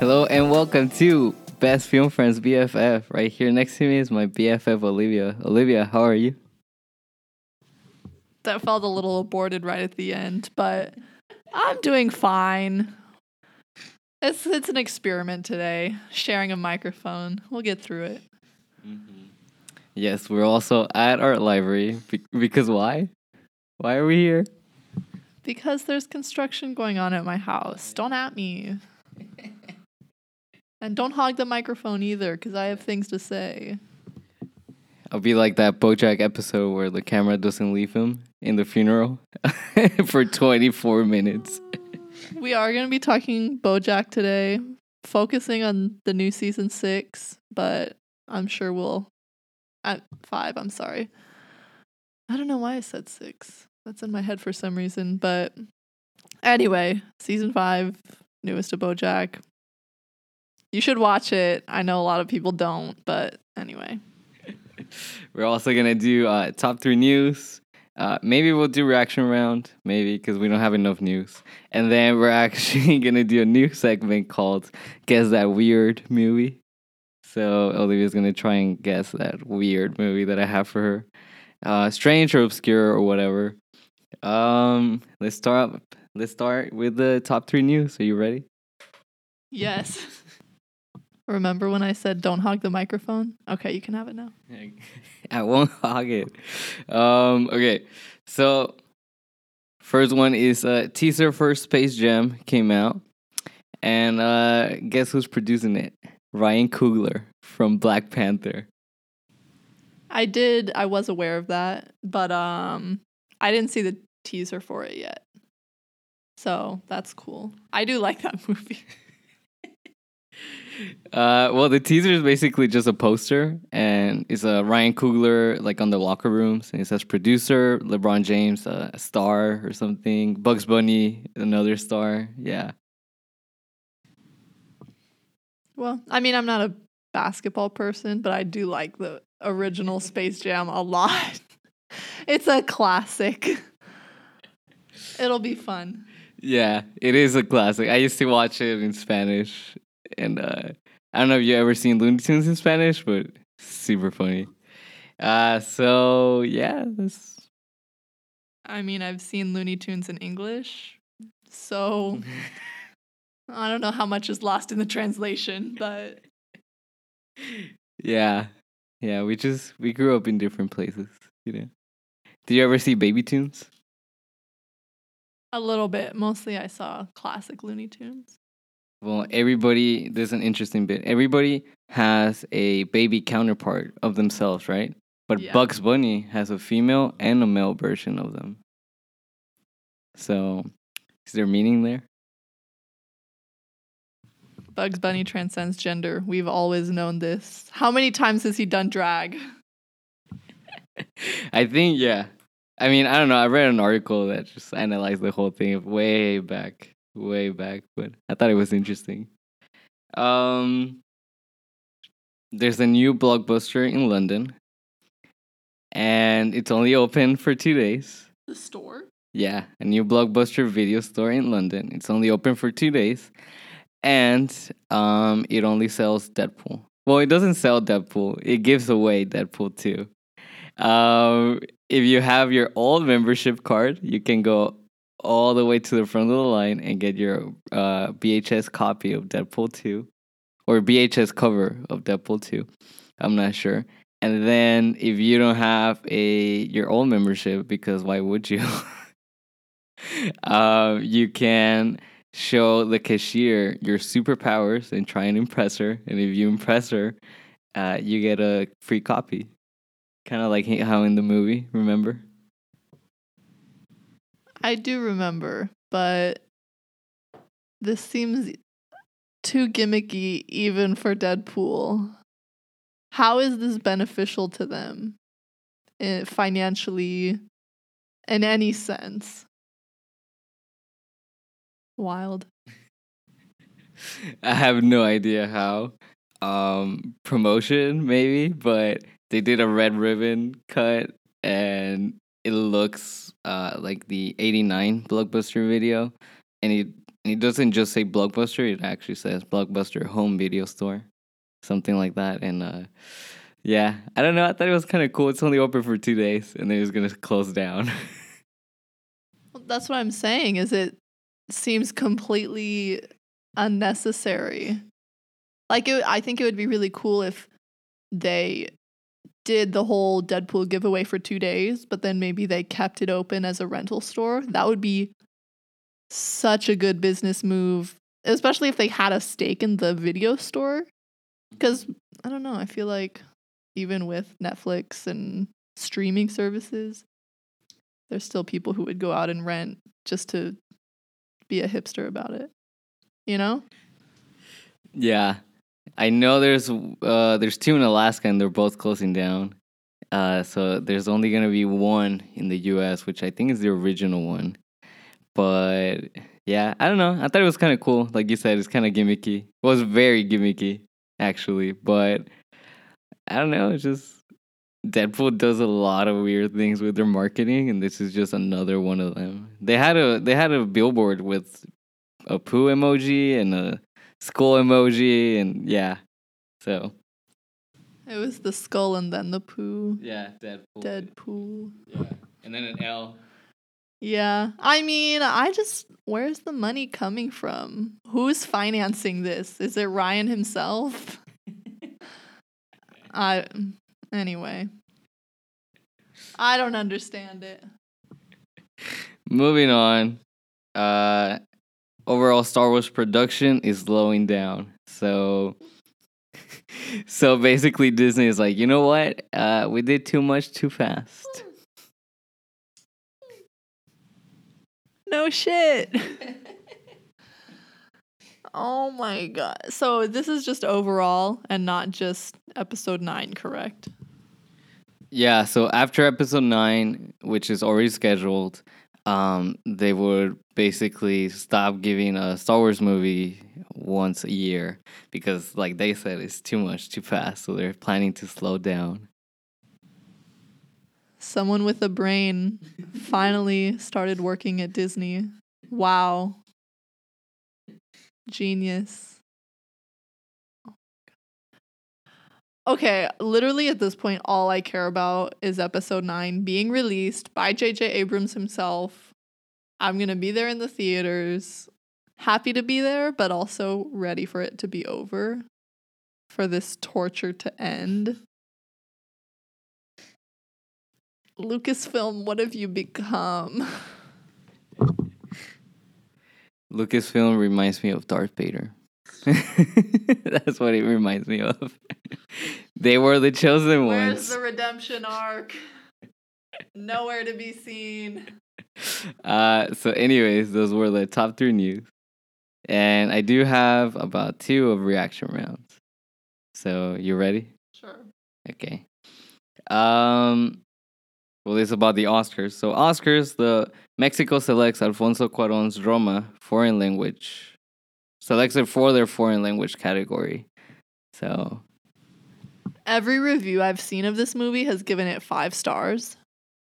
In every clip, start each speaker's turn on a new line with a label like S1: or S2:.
S1: Hello and welcome to Best Film Friends BFF. Right here next to me is my BFF Olivia. Olivia, how are you?
S2: That felt a little aborted right at the end, but I'm doing fine. It's it's an experiment today. Sharing a microphone. We'll get through it. Mm-hmm.
S1: Yes, we're also at Art library be- because why? Why are we here?
S2: Because there's construction going on at my house. Don't at me. And don't hog the microphone either, because I have things to say.
S1: I'll be like that BoJack episode where the camera doesn't leave him in the funeral for 24 minutes.
S2: We are going to be talking Bojack today, focusing on the new season six, but I'm sure we'll. At five, I'm sorry. I don't know why I said six. That's in my head for some reason. But anyway, season five, newest of Bojack. You should watch it. I know a lot of people don't, but anyway.
S1: We're also gonna do uh, top three news. Uh, maybe we'll do reaction round, maybe because we don't have enough news. And then we're actually gonna do a new segment called "Guess That Weird Movie." So Olivia's gonna try and guess that weird movie that I have for her, uh, strange or obscure or whatever. Um, let's start. Let's start with the top three news. Are you ready?
S2: Yes. Remember when I said don't hog the microphone? Okay, you can have it now.
S1: I won't hog it. Um, okay, so first one is uh, teaser for Space Jam came out, and uh, guess who's producing it? Ryan Coogler from Black Panther.
S2: I did. I was aware of that, but um, I didn't see the teaser for it yet. So that's cool. I do like that movie.
S1: Uh, well, the teaser is basically just a poster, and it's a uh, Ryan Coogler like on the locker rooms, and it says producer LeBron James, uh, a star or something. Bugs Bunny, another star. Yeah.
S2: Well, I mean, I'm not a basketball person, but I do like the original Space Jam a lot. it's a classic. It'll be fun.
S1: Yeah, it is a classic. I used to watch it in Spanish and uh, I don't know if you ever seen Looney Tunes in Spanish, but super funny. Uh, so yeah, that's.
S2: I mean, I've seen Looney Tunes in English, so I don't know how much is lost in the translation, but
S1: yeah, yeah, we just we grew up in different places, you know. Did you ever see Baby Tunes?
S2: A little bit. Mostly, I saw classic Looney Tunes.
S1: Well, everybody, there's an interesting bit. Everybody has a baby counterpart of themselves, right? But yeah. Bugs Bunny has a female and a male version of them. So, is there meaning there?
S2: Bugs Bunny transcends gender. We've always known this. How many times has he done drag?
S1: I think, yeah. I mean, I don't know. I read an article that just analyzed the whole thing way back way back, but I thought it was interesting. Um, there's a new blockbuster in London, and it's only open for two days.
S2: The store?
S1: Yeah, a new blockbuster video store in London. It's only open for two days, and um, it only sells Deadpool. Well, it doesn't sell Deadpool. It gives away Deadpool too. Um, if you have your old membership card, you can go all the way to the front of the line and get your uh, VHS copy of Deadpool 2 or VHS cover of Deadpool 2. I'm not sure. And then if you don't have a your own membership, because why would you? um, you can show the cashier your superpowers and try and impress her. And if you impress her, uh, you get a free copy. Kind of like how in the movie, remember?
S2: I do remember, but this seems too gimmicky even for Deadpool. How is this beneficial to them eh, financially in any sense? Wild.
S1: I have no idea how. Um, promotion maybe, but they did a red ribbon cut and it looks uh, like the 89 blockbuster video and it And it doesn't just say Blockbuster, it actually says Blockbuster Home Video Store. Something like that. And uh yeah, I don't know. I thought it was kind of cool. It's only open for two days and then it's to close down.
S2: Well, that's what I'm saying. Is it seems completely unnecessary. Like it, I think it would be really cool if they did the whole Deadpool giveaway for two days, but then maybe they kept it open as a rental store. That would be such a good business move, especially if they had a stake in the video store. Because I don't know, I feel like even with Netflix and streaming services, there's still people who would go out and rent just to be a hipster about it. You know?
S1: yeah. I know there's uh there's two in Alaska and they're both closing down. Uh so there's only to be one in the US, which I think is the original one. But yeah, I don't know. I thought it was kind of cool. Like you said, it's kind of gimmicky. It was very gimmicky actually, but I don't know, it's just Deadpool does a lot of weird things with their marketing, and this is just another one of them. They had a they had a billboard with a poo emoji and a skull emoji, and yeah, so
S2: It was the skull and then the poo.
S1: yeah, Deadpool,
S2: Deadpool.
S1: yeah, and then an L.
S2: Yeah. I mean, I just where's the money coming from? Who's financing this? Is it Ryan himself? I anyway. I don't understand it.
S1: Moving on, uh, overall Star Wars production is slowing down. So, so basically, Disney is like, you know what? Uh, we did too much too fast.
S2: No shit. oh my god. So this is just overall and not just episode 9, correct?
S1: Yeah. So after episode nine, which is already scheduled, um, they would basically stop giving a Star Wars movie once a year because, like they said, it's too much too fast. So they're planning to slow down.
S2: Someone with a brain finally started working at Disney. Wow. Genius. Okay, literally at this point, all I care about is episode 9 being released by JJ Abrams himself. I'm going to be there in the theaters. Happy to be there, but also ready for it to be over, for this torture to end. Lucasfilm, what have you become?
S1: Lucasfilm reminds me of Darth Vader. That's what it reminds me of. they were the chosen
S2: Where's
S1: ones.
S2: Where's the redemption arc? Nowhere to be seen.
S1: Uh, so, anyways, those were the top three news, and I do have about two of reaction rounds. So, you ready?
S2: Sure.
S1: Okay. Um. Well, it's about the Oscars. So, Oscars, the Mexico selects Alfonso Cuarón's Roma foreign language, selected for their foreign language category. So,
S2: Every review I've seen of this movie has given it five stars,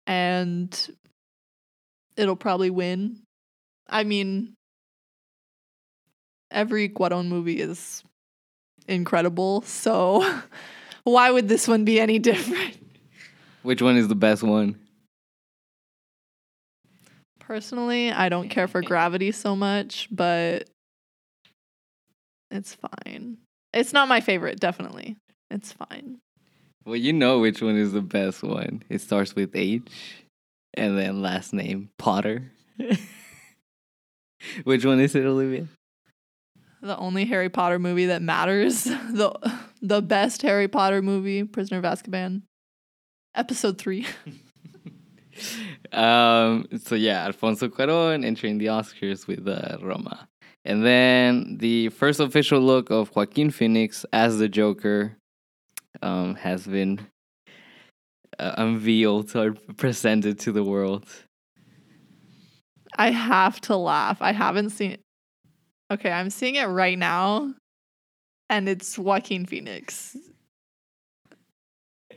S2: and it'll probably win. I mean, every Cuarón movie is incredible, so why would this one be any different?
S1: which one is the best one?
S2: Personally, I don't care for Gravity so much, but it's fine. It's not my favorite, definitely. It's fine.
S1: Well, you know which one is the best one. It starts with H, and then last name Potter. which one is it, Olivia?
S2: The only Harry Potter movie that matters. The the best Harry Potter movie, Prisoner of Azkaban. Episode 3.
S1: um. So yeah, Alfonso Cuarón entering the Oscars with uh, Roma, and then the first official look of Joaquin Phoenix as the Joker, um, has been uh, unveiled or presented to the world.
S2: I have to laugh. I haven't seen Okay, I'm seeing it right now and it's Joaquin Phoenix.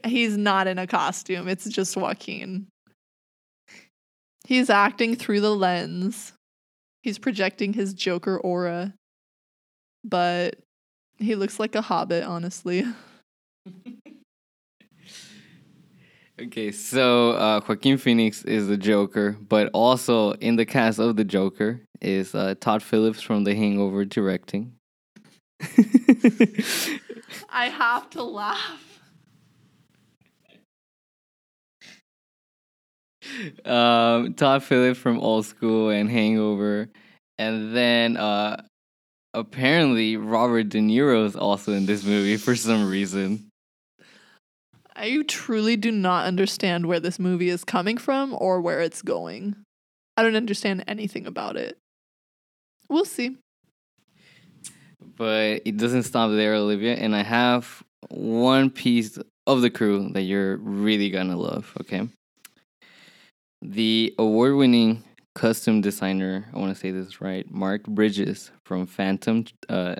S2: He's not in a costume. It's just Joaquin. He's acting through the lens. He's projecting his Joker aura, but he looks like a hobbit, honestly.
S1: Okay, so uh, Joaquin Phoenix is the Joker, but also in the cast of the Joker is uh, Todd Phillips from The Hangover directing.
S2: I have to laugh.
S1: um, Todd Phillips from Old School and Hangover, and then uh, apparently Robert De Niro is also in this movie for some reason.
S2: I truly do not understand where this movie is coming from or where it's going. I don't understand anything about it. We'll see.
S1: But it doesn't stop there, Olivia. And I have one piece of the crew that you're really gonna love, okay? The award winning custom designer, I wanna say this right, Mark Bridges from Phantom uh,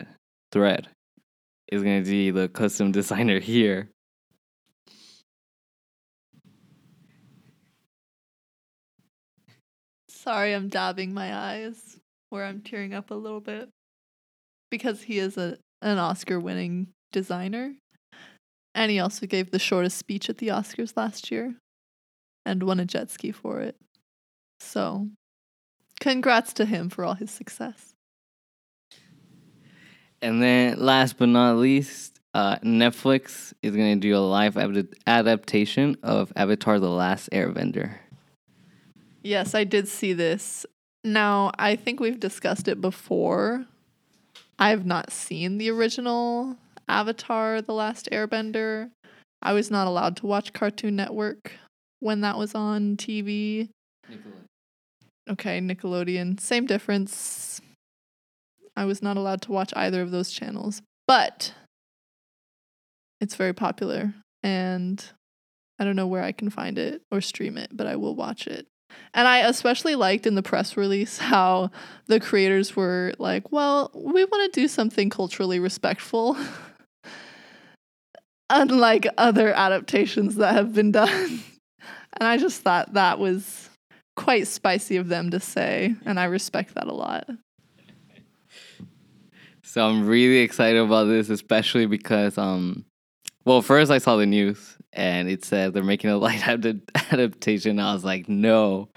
S1: Thread is gonna be the custom designer here.
S2: Sorry, I'm dabbing my eyes where I'm tearing up a little bit because he is a an Oscar winning designer. And he also gave the shortest speech at the Oscars last year and won a jet ski for it. So, congrats to him for all his success.
S1: And then, last but not least, uh, Netflix is going to do a live ad- adaptation of Avatar The Last Airbender.
S2: Yes, I did see this. Now, I think we've discussed it before. I have not seen the original Avatar The Last Airbender. I was not allowed to watch Cartoon Network when that was on TV. Okay, Nickelodeon. Same difference. I was not allowed to watch either of those channels, but it's very popular and I don't know where I can find it or stream it, but I will watch it. And I especially liked in the press release how the creators were like, well, we want to do something culturally respectful. Unlike other adaptations that have been done. and I just thought that was quite spicy of them to say. And I respect that a lot.
S1: So I'm really excited about this, especially because, um, well, first I saw the news and it said they're making a light adaptation. I was like, no,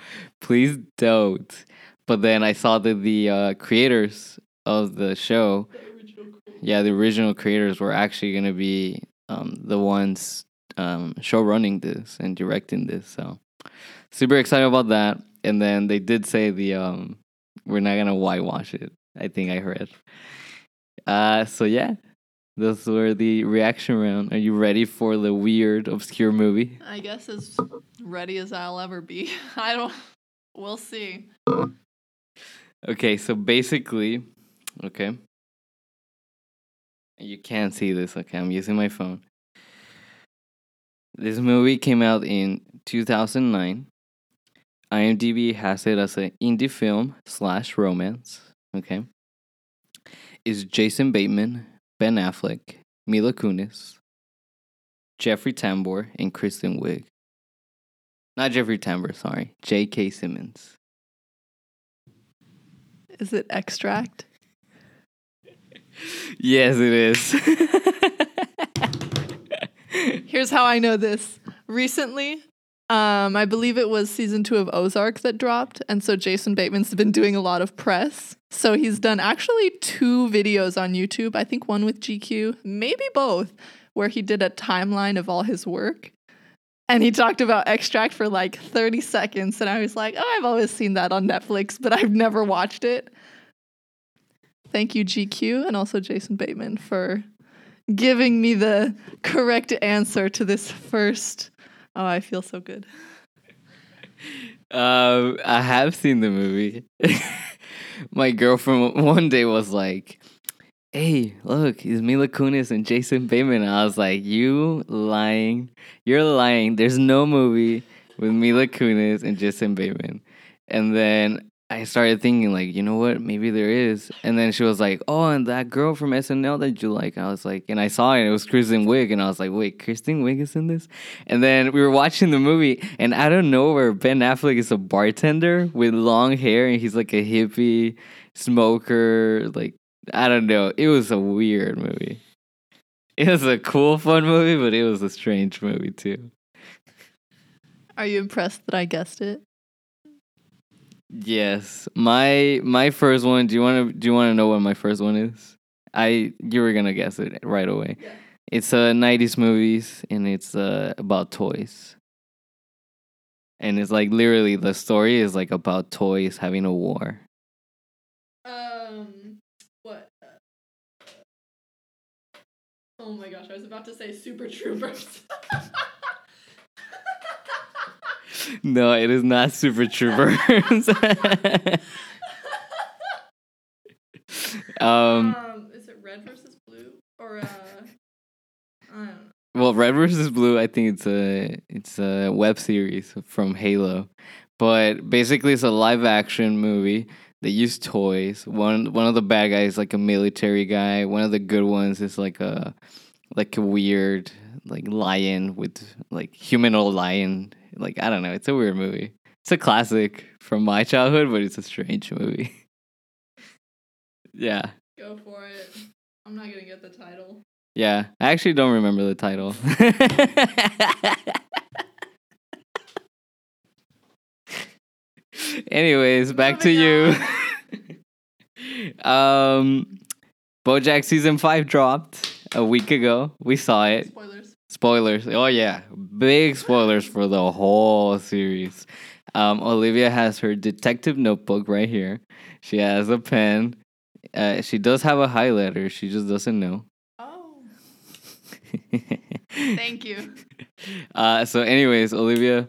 S1: please don't. But then I saw that the uh, creators of the show, yeah, the original creators were actually going to be um, the ones um, show running this and directing this. So super excited about that. And then they did say the um, we're not gonna whitewash it. I think I heard. Uh, so yeah, those where the reaction round. Are you ready for the weird, obscure movie?
S2: I guess as ready as I'll ever be. I don't. We'll see.
S1: Okay, so basically, okay. You can't see this, okay? I'm using my phone. This movie came out in 2009. IMDb has it as an indie film slash romance, okay? Is Jason Bateman, Ben Affleck, Mila Kunis, Jeffrey Tambor, and Kristen Wiig. Not Jeffrey Tambor, sorry. J.K. Simmons.
S2: Is it extract?
S1: yes, it is.
S2: Here's how I know this. Recently, um, I believe it was season two of Ozark that dropped, and so Jason Bateman's been doing a lot of press. So he's done actually two videos on YouTube. I think one with GQ, maybe both, where he did a timeline of all his work. And he talked about extract for like 30 seconds. And I was like, oh, I've always seen that on Netflix, but I've never watched it. Thank you, GQ, and also Jason Bateman for giving me the correct answer to this first. Oh, I feel so good.
S1: Um, I have seen the movie. My girlfriend one day was like, "Hey, look, it's Mila Kunis and Jason Bateman." And I was like, "You lying? You're lying. There's no movie with Mila Kunis and Jason Bateman." And then I started thinking like, you know what, maybe there is. And then she was like, oh, and that girl from SNL that you like. I was like, and I saw it. It was Kristen Wiig, and I was like, wait, Kristen Wiig is in this. And then we were watching the movie, and I don't know where Ben Affleck is a bartender with long hair, and he's like a hippie smoker. Like I don't know. It was a weird movie. It was a cool, fun movie, but it was a strange movie too.
S2: Are you impressed that I guessed it?
S1: Yes, my my first one. Do you want to do you want to know what my first one is? I you were gonna guess it right away.
S2: Yeah.
S1: It's a uh, '90s movies, and it's uh, about toys. And it's like literally the story is like about toys having a war.
S2: Um, what? Oh my gosh, I was about to say Super Troopers.
S1: no, it is not Super Troopers. um,
S2: um, is it red versus blue or uh? I don't know.
S1: well, Red versus Blue, I think it's a it's a web series from Halo, but basically it's a live action movie. They use toys. One one of the bad guys is like a military guy. One of the good ones is like a like a weird like lion with like humanoid lion. Like I don't know. It's a weird movie. It's a classic from my childhood, but it's a strange movie. yeah.
S2: Go for it. I'm not gonna get the title.
S1: Yeah. I actually don't remember the title. Anyways, back to you. um BoJack season 5 dropped a week ago. We saw it.
S2: Spoilers.
S1: Spoilers. Oh yeah, big spoilers for the whole series. Um, Olivia has her detective notebook right here. She has a pen. Uh, she does have a highlighter. She just doesn't know.
S2: Oh, thank you.
S1: uh, so, anyways, Olivia,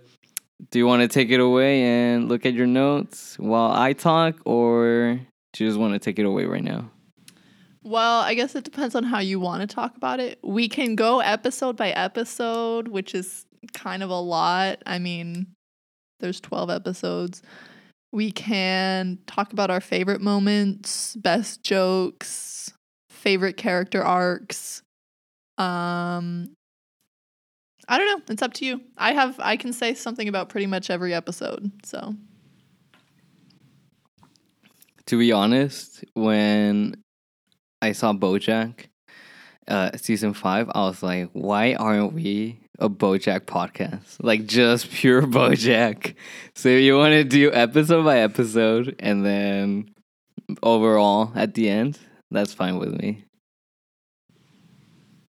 S1: do you want to take it away and look at your notes while I talk, or do you just want to take it away right now?
S2: Well, I guess it depends on how you want to talk about it. We can go episode by episode, which is kind of a lot. I mean, there's 12 episodes. We can talk about our favorite moments, best jokes, favorite character arcs. Um I don't know, it's up to you. I have I can say something about pretty much every episode. So,
S1: To be honest, when I saw BoJack uh, season five, I was like, why aren't we a BoJack podcast? Like just pure BoJack. So you want to do episode by episode, and then overall at the end, that's fine with me.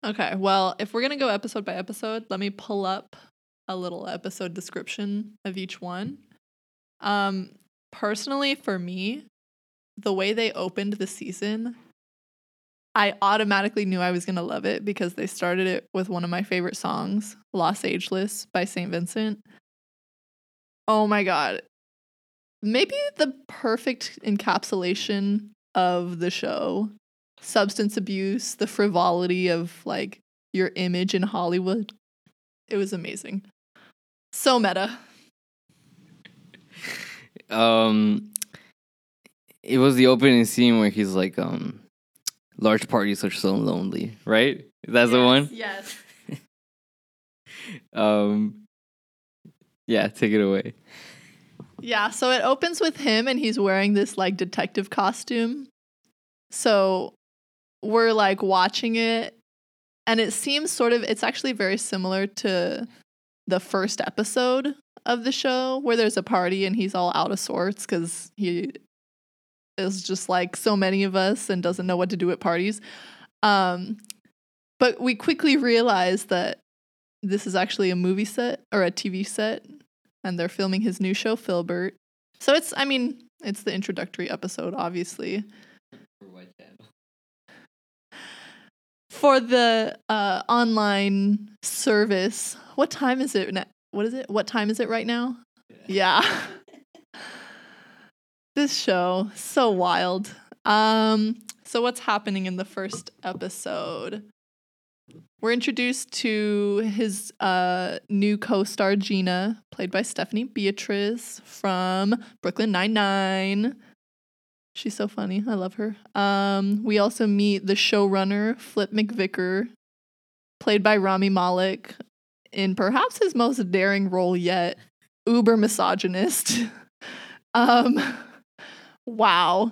S2: Okay, well, if we're to go episode by episode, let me pull up a little episode description of each one. Um personally for me, the way they opened the season, I automatically knew I was going to love it because they started it with one of my favorite songs, Los Ageless by St. Vincent. Oh my god. Maybe the perfect encapsulation of the show substance abuse, the frivolity of like your image in Hollywood. It was amazing. So meta.
S1: Um, it was the opening scene where he's like, um, large parties are so lonely, right? That's the one.
S2: Yes.
S1: Um, yeah, take it away.
S2: Yeah, so it opens with him and he's wearing this like detective costume. So we're like watching it and it seems sort of it's actually very similar to the first episode of the show where there's a party and he's all out of sorts cuz he is just like so many of us and doesn't know what to do at parties. Um but we quickly realize that this is actually a movie set or a TV set and they're filming his new show Philbert. So it's I mean, it's the introductory episode obviously. For the uh, online service, what time is it? na- What is it? What time is it right now? Yeah. this show so wild. Um so what's happening in the first episode? we're introduced to his uh, new co-star Gina, played by Stephanie Beatriz from Brooklyn Nine Nine. She's so funny. I love her. Um, we also meet the showrunner Flip McVicker, played by Rami Malek, in perhaps his most daring role yet, uber misogynist. um, wow.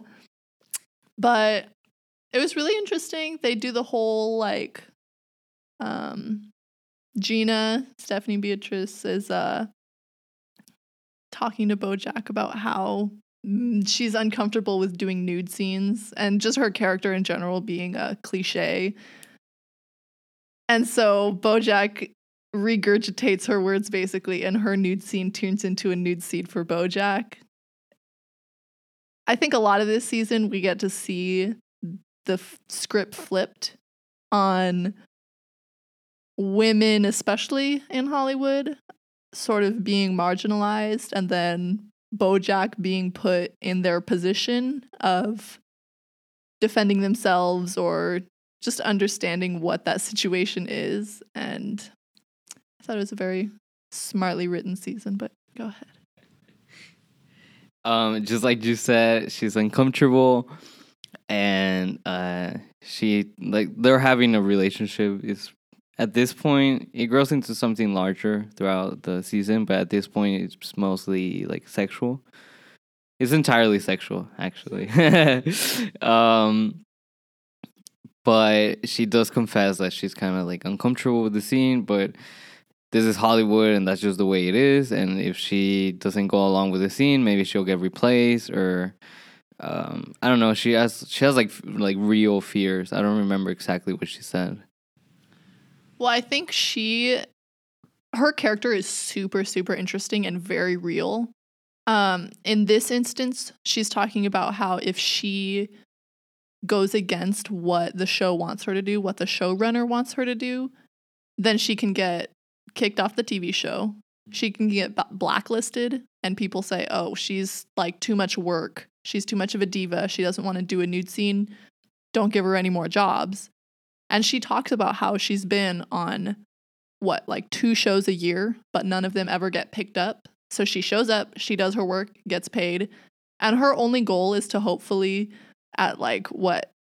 S2: But it was really interesting. They do the whole like um Gina, Stephanie Beatriz is uh talking to Bojack about how mm, she's uncomfortable with doing nude scenes and just her character in general being a cliche. And so Bojack regurgitates her words basically, and her nude scene turns into a nude scene for Bojack. I think a lot of this season we get to see the f- script flipped on women, especially in Hollywood, sort of being marginalized, and then Bojack being put in their position of defending themselves or just understanding what that situation is. And I thought it was a very smartly written season, but go ahead.
S1: Um, just like you said, she's uncomfortable, and uh, she like they're having a relationship. Is at this point it grows into something larger throughout the season, but at this point it's mostly like sexual. It's entirely sexual, actually. um, but she does confess that she's kind of like uncomfortable with the scene, but this is Hollywood and that's just the way it is. And if she doesn't go along with the scene, maybe she'll get replaced or um, I don't know. She has she has like like real fears. I don't remember exactly what she said.
S2: Well, I think she her character is super super interesting and very real. Um in this instance, she's talking about how if she goes against what the show wants her to do, what the showrunner wants her to do, then she can get kicked off the TV show. She mm-hmm. can get blacklisted and people say, "Oh, she's like too much work. She's too much of a diva. She doesn't want to do a nude scene. Don't give her any more jobs." And she talks about how she's been on what, like two shows a year, but none of them ever get picked up. So she shows up, she does her work, gets paid, and her only goal is to hopefully at like what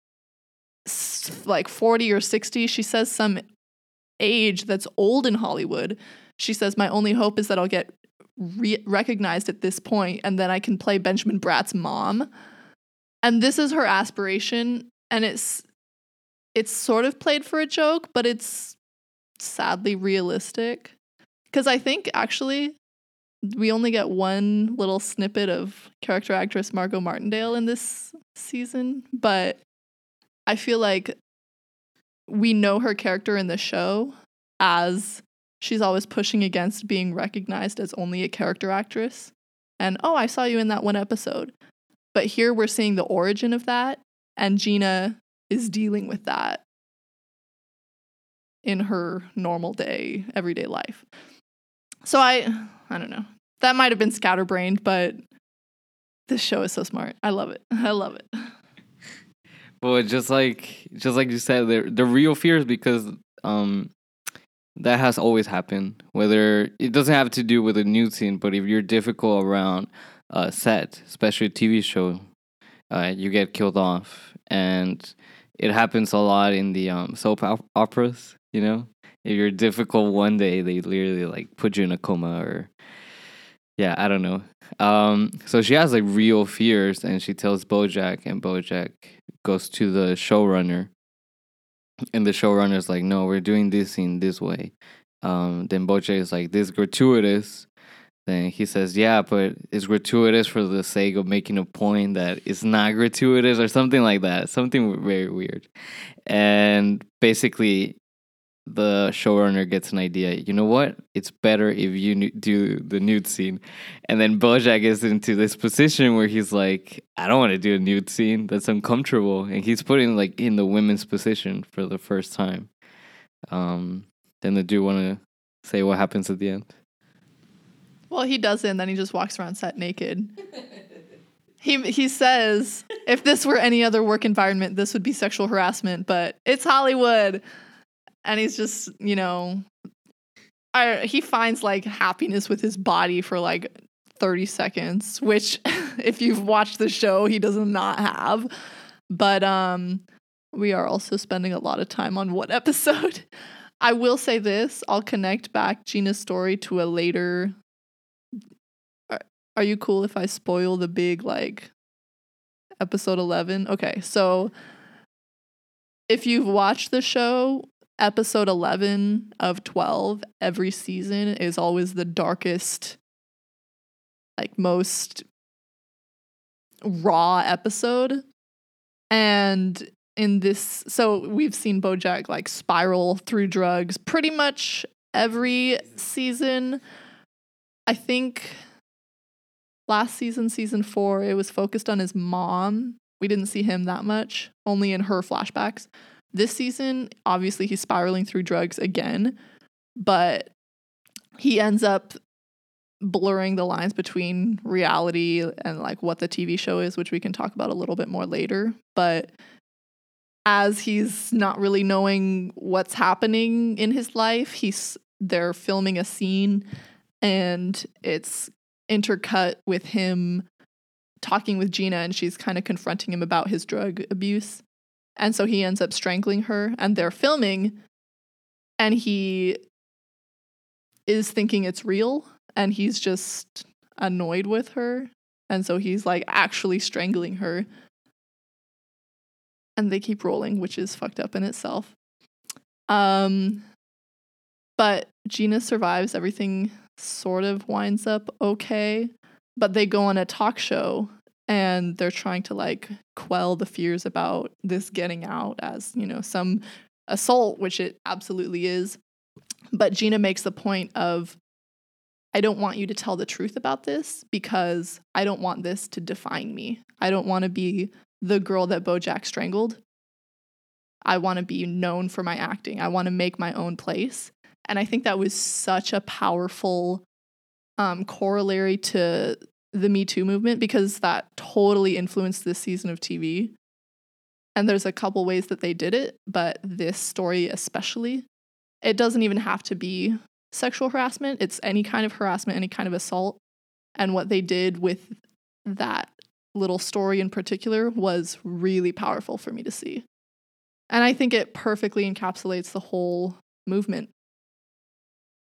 S2: like 40 or 60, she says some age that's old in Hollywood. She says my only hope is that I'll get re- recognized at this point and then I can play Benjamin Bratt's mom. And this is her aspiration and it's it's sort of played for a joke, but it's sadly realistic. Cuz I think actually we only get one little snippet of character actress Margot Martindale in this season, but I feel like we know her character in the show as she's always pushing against being recognized as only a character actress. And oh, I saw you in that one episode. But here we're seeing the origin of that, and Gina is dealing with that in her normal day, everyday life. So I I don't know. That might have been scatterbrained, but this show is so smart. I love it. I love it.
S1: Well, just like just like you said, the the real fear is because um that has always happened. Whether it doesn't have to do with a new scene, but if you're difficult around a set, especially a TV show, uh, you get killed off, and it happens a lot in the um, soap op- operas. You know, if you're difficult one day, they literally like put you in a coma or yeah, I don't know. Um, so she has like real fears, and she tells BoJack, and BoJack goes to the showrunner, and the showrunner's like, "No, we're doing this scene this way." Um, then BoJack is like, "This is gratuitous." Then he says, "Yeah, but it's gratuitous for the sake of making a point that it's not gratuitous or something like that. Something very weird." And basically, the showrunner gets an idea. You know what? It's better if you do the nude scene. And then Bojack is into this position where he's like, I don't want to do a nude scene. That's uncomfortable. And he's putting like in the women's position for the first time. Um, then the dude want to say what happens at the end.
S2: Well, he doesn't. Then he just walks around set naked. he he says, if this were any other work environment, this would be sexual harassment, but it's Hollywood. And he's just you know I, he finds like happiness with his body for like 30 seconds which if you've watched the show he does not have. But um we are also spending a lot of time on what episode. I will say this i'll connect back gina's story to a later are, are you cool if i spoil the big like episode 11 okay so if you've watched the show episode 11 of 12 every season is always the darkest like most raw episode. And in this so we've seen bojack like spiral through drugs pretty much every season. I think last season season 4 it was focused on his mom. We didn't see him that much only in her flashbacks this season obviously he's spiraling through drugs again but he ends up blurring the lines between reality and like what the TV show is, which we can talk about a little bit more later. But as he's not really knowing what's happening in his life, he's they're filming a scene and it's intercut with him talking with Gina and she's kind of confronting him about his drug abuse. And so he ends up strangling her and they're filming and he is thinking it's real and he's just annoyed with her. And so he's like actually strangling her. And they keep rolling, which is fucked up in itself. Um but Gina survives. Everything sort of winds up okay. But they go on a talk show and they're trying to like quell the fears about this getting out as, you know, some assault, which it absolutely is. But Gina makes the point of I don't want you to tell the truth about this because I don't want this to define me. I don't want to be the girl that Bojack strangled. I want to be known for my acting. I want to make my own place. And I think that was such a powerful um, corollary to the Me Too movement because that totally influenced this season of TV. And there's a couple ways that they did it, but this story especially, it doesn't even have to be sexual harassment, it's any kind of harassment, any kind of assault. And what they did with that little story in particular was really powerful for me to see. And I think it perfectly encapsulates the whole movement.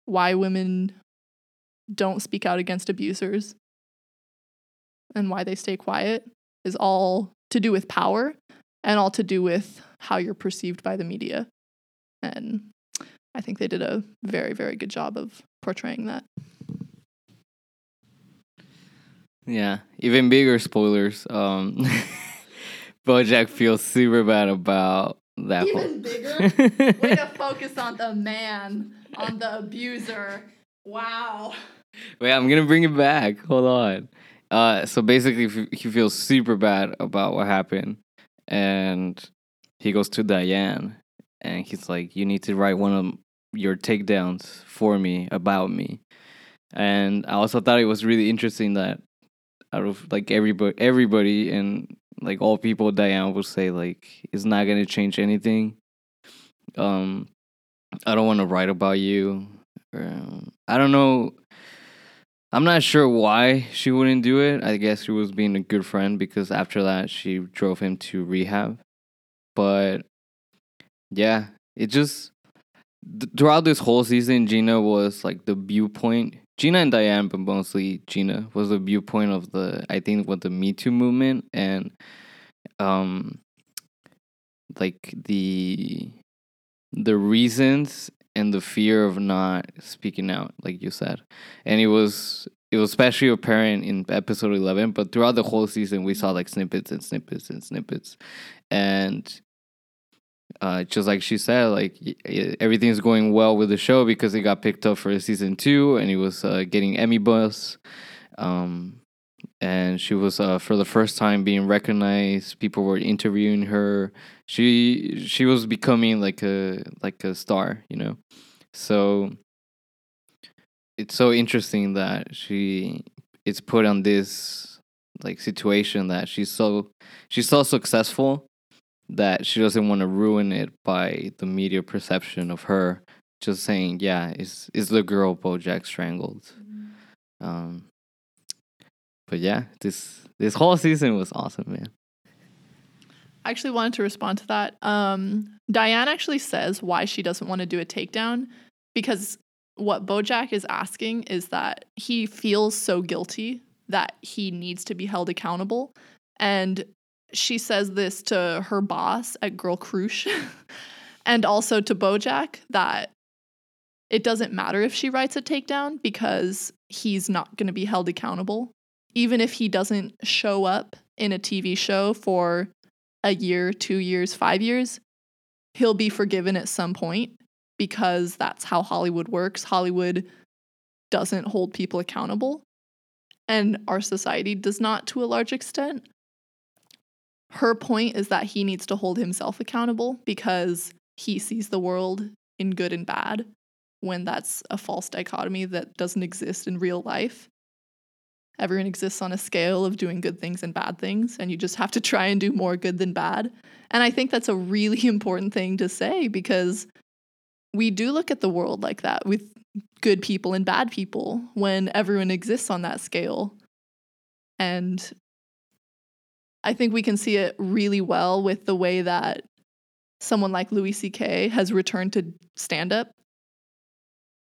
S2: Why women don't speak out against abusers and why they stay quiet is all to do with power and all to do with how you're perceived by the media. And I think they did a very, very good job of portraying that.
S1: Yeah, even bigger spoilers. Um, BoJack feels super bad about that.
S2: Even
S1: whole-
S2: bigger? Way to focus on the man, on the abuser. Wow.
S1: Wait, I'm gonna bring it back. Hold on. Uh, so basically, he feels super bad about what happened, and he goes to Diane, and he's like, "You need to write one of your takedowns for me about me." And I also thought it was really interesting that out of like everybody, everybody, and like all people, Diane would say like, "It's not gonna change anything." Um, I don't want to write about you. Um, I don't know. I'm not sure why she wouldn't do it. I guess she was being a good friend because after that she drove him to rehab. But yeah, it just th- throughout this whole season, Gina was like the viewpoint. Gina and Diane, but mostly Gina was the viewpoint of the I think what the Me Too movement and um like the the reasons and the fear of not speaking out, like you said. And it was it was especially apparent in episode eleven, but throughout the whole season we saw like snippets and snippets and snippets. And uh, just like she said, like everything's going well with the show because it got picked up for season two, and it was uh, getting Emmy buzz. Um, and she was uh, for the first time being recognized. People were interviewing her. She she was becoming like a like a star, you know. So it's so interesting that she it's put on this like situation that she's so she's so successful that she doesn't want to ruin it by the media perception of her just saying, yeah, is is the girl Bojack strangled. Um, but yeah, this this whole season was awesome, man.
S2: I actually wanted to respond to that. Um, Diane actually says why she doesn't want to do a takedown because what Bojack is asking is that he feels so guilty that he needs to be held accountable. And she says this to her boss at Girl Croosh and also to Bojack that it doesn't matter if she writes a takedown because he's not going to be held accountable. Even if he doesn't show up in a TV show for a year, two years, five years, he'll be forgiven at some point because that's how Hollywood works. Hollywood doesn't hold people accountable, and our society does not to a large extent. Her point is that he needs to hold himself accountable because he sees the world in good and bad when that's a false dichotomy that doesn't exist in real life. Everyone exists on a scale of doing good things and bad things, and you just have to try and do more good than bad. And I think that's a really important thing to say because we do look at the world like that with good people and bad people when everyone exists on that scale. And I think we can see it really well with the way that someone like Louis C.K. has returned to stand up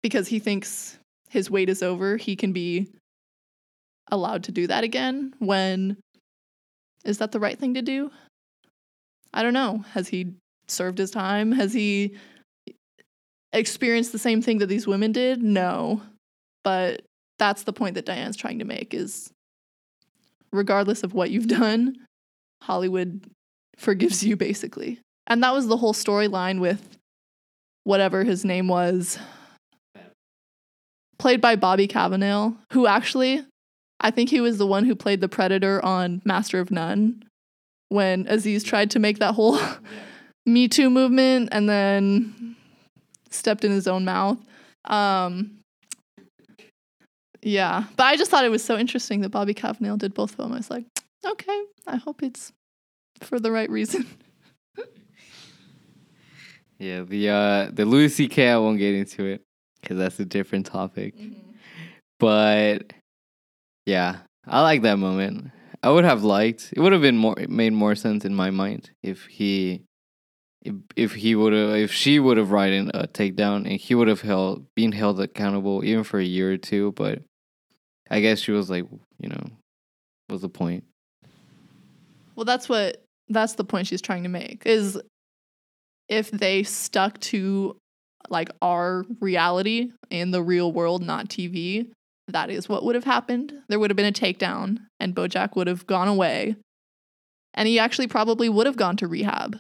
S2: because he thinks his wait is over. He can be allowed to do that again when is that the right thing to do? I don't know. Has he served his time? Has he experienced the same thing that these women did? No. But that's the point that Diane's trying to make is regardless of what you've done, Hollywood forgives you basically. And that was the whole storyline with whatever his name was played by Bobby Cannavale, who actually I think he was the one who played the predator on Master of None when Aziz tried to make that whole Me Too movement and then stepped in his own mouth. Um, yeah, but I just thought it was so interesting that Bobby Cannavale did both of them. I was like, okay, I hope it's for the right reason.
S1: yeah, the uh, the Louis C.K. I won't get into it because that's a different topic. Mm-hmm. But yeah, I like that moment. I would have liked. It would have been more it made more sense in my mind if he, if, if he would have, if she would have written a takedown and he would have held been held accountable even for a year or two. But I guess she was like, you know, what's the point?
S2: Well, that's what that's the point she's trying to make is if they stuck to like our reality in the real world, not TV, that is what would have happened. There would have been a takedown, and Bojack would have gone away. And he actually probably would have gone to rehab.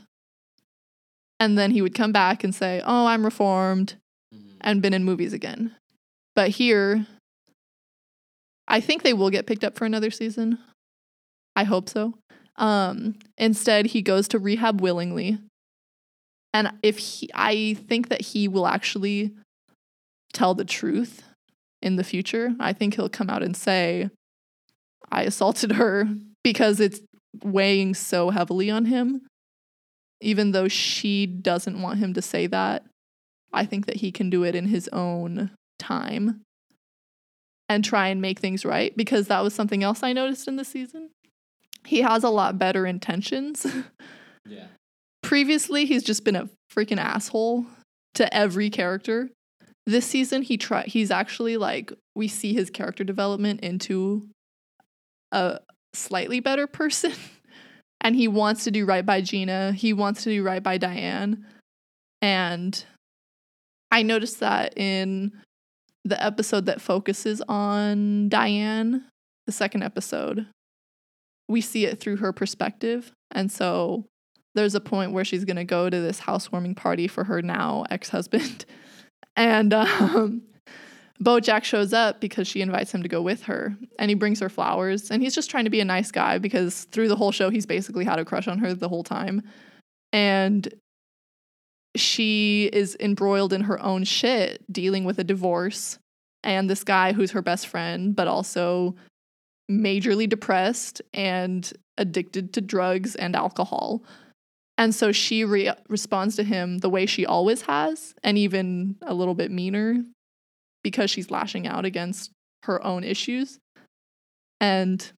S2: And then he would come back and say, Oh, I'm reformed, mm-hmm. and been in movies again. But here, I think they will get picked up for another season. I hope so. Um, instead, he goes to rehab willingly. And if he, I think that he will actually tell the truth in the future. I think he'll come out and say, I assaulted her because it's weighing so heavily on him. Even though she doesn't want him to say that, I think that he can do it in his own time and try and make things right because that was something else I noticed in the season. He has a lot better intentions. yeah. Previously, he's just been a freaking asshole to every character this season he try he's actually like we see his character development into a slightly better person and he wants to do right by Gina. He wants to do right by Diane. And I noticed that in the episode that focuses on Diane, the second episode, we see it through her perspective. And so there's a point where she's going to go to this housewarming party for her now ex husband. And um, Bojack shows up because she invites him to go with her and he brings her flowers. And he's just trying to be a nice guy because through the whole show, he's basically had a crush on her the whole time. And she is embroiled in her own shit, dealing with a divorce and this guy who's her best friend, but also majorly depressed and addicted to drugs and alcohol. And so she re- responds to him the way she always has, and even a little bit meaner because she's lashing out against her own issues. And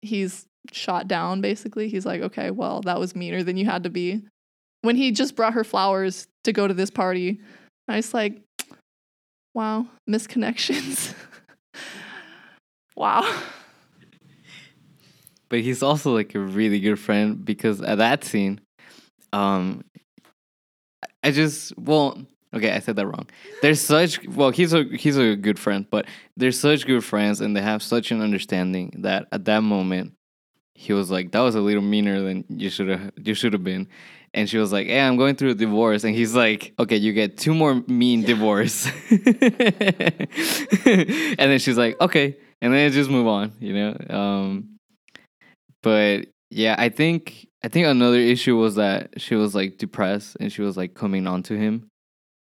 S2: he's shot down basically. He's like, okay, well, that was meaner than you had to be. When he just brought her flowers to go to this party, I was like, wow, misconnections. wow.
S1: But he's also like a really good friend because at that scene, um, I just well, okay, I said that wrong. They're such well, he's a he's a good friend, but they're such good friends and they have such an understanding that at that moment, he was like, "That was a little meaner than you should have you should have been." And she was like, "Hey, I'm going through a divorce." And he's like, "Okay, you get two more mean divorce." and then she's like, "Okay," and then just move on, you know. Um, but yeah, I think I think another issue was that she was like depressed and she was like coming on to him.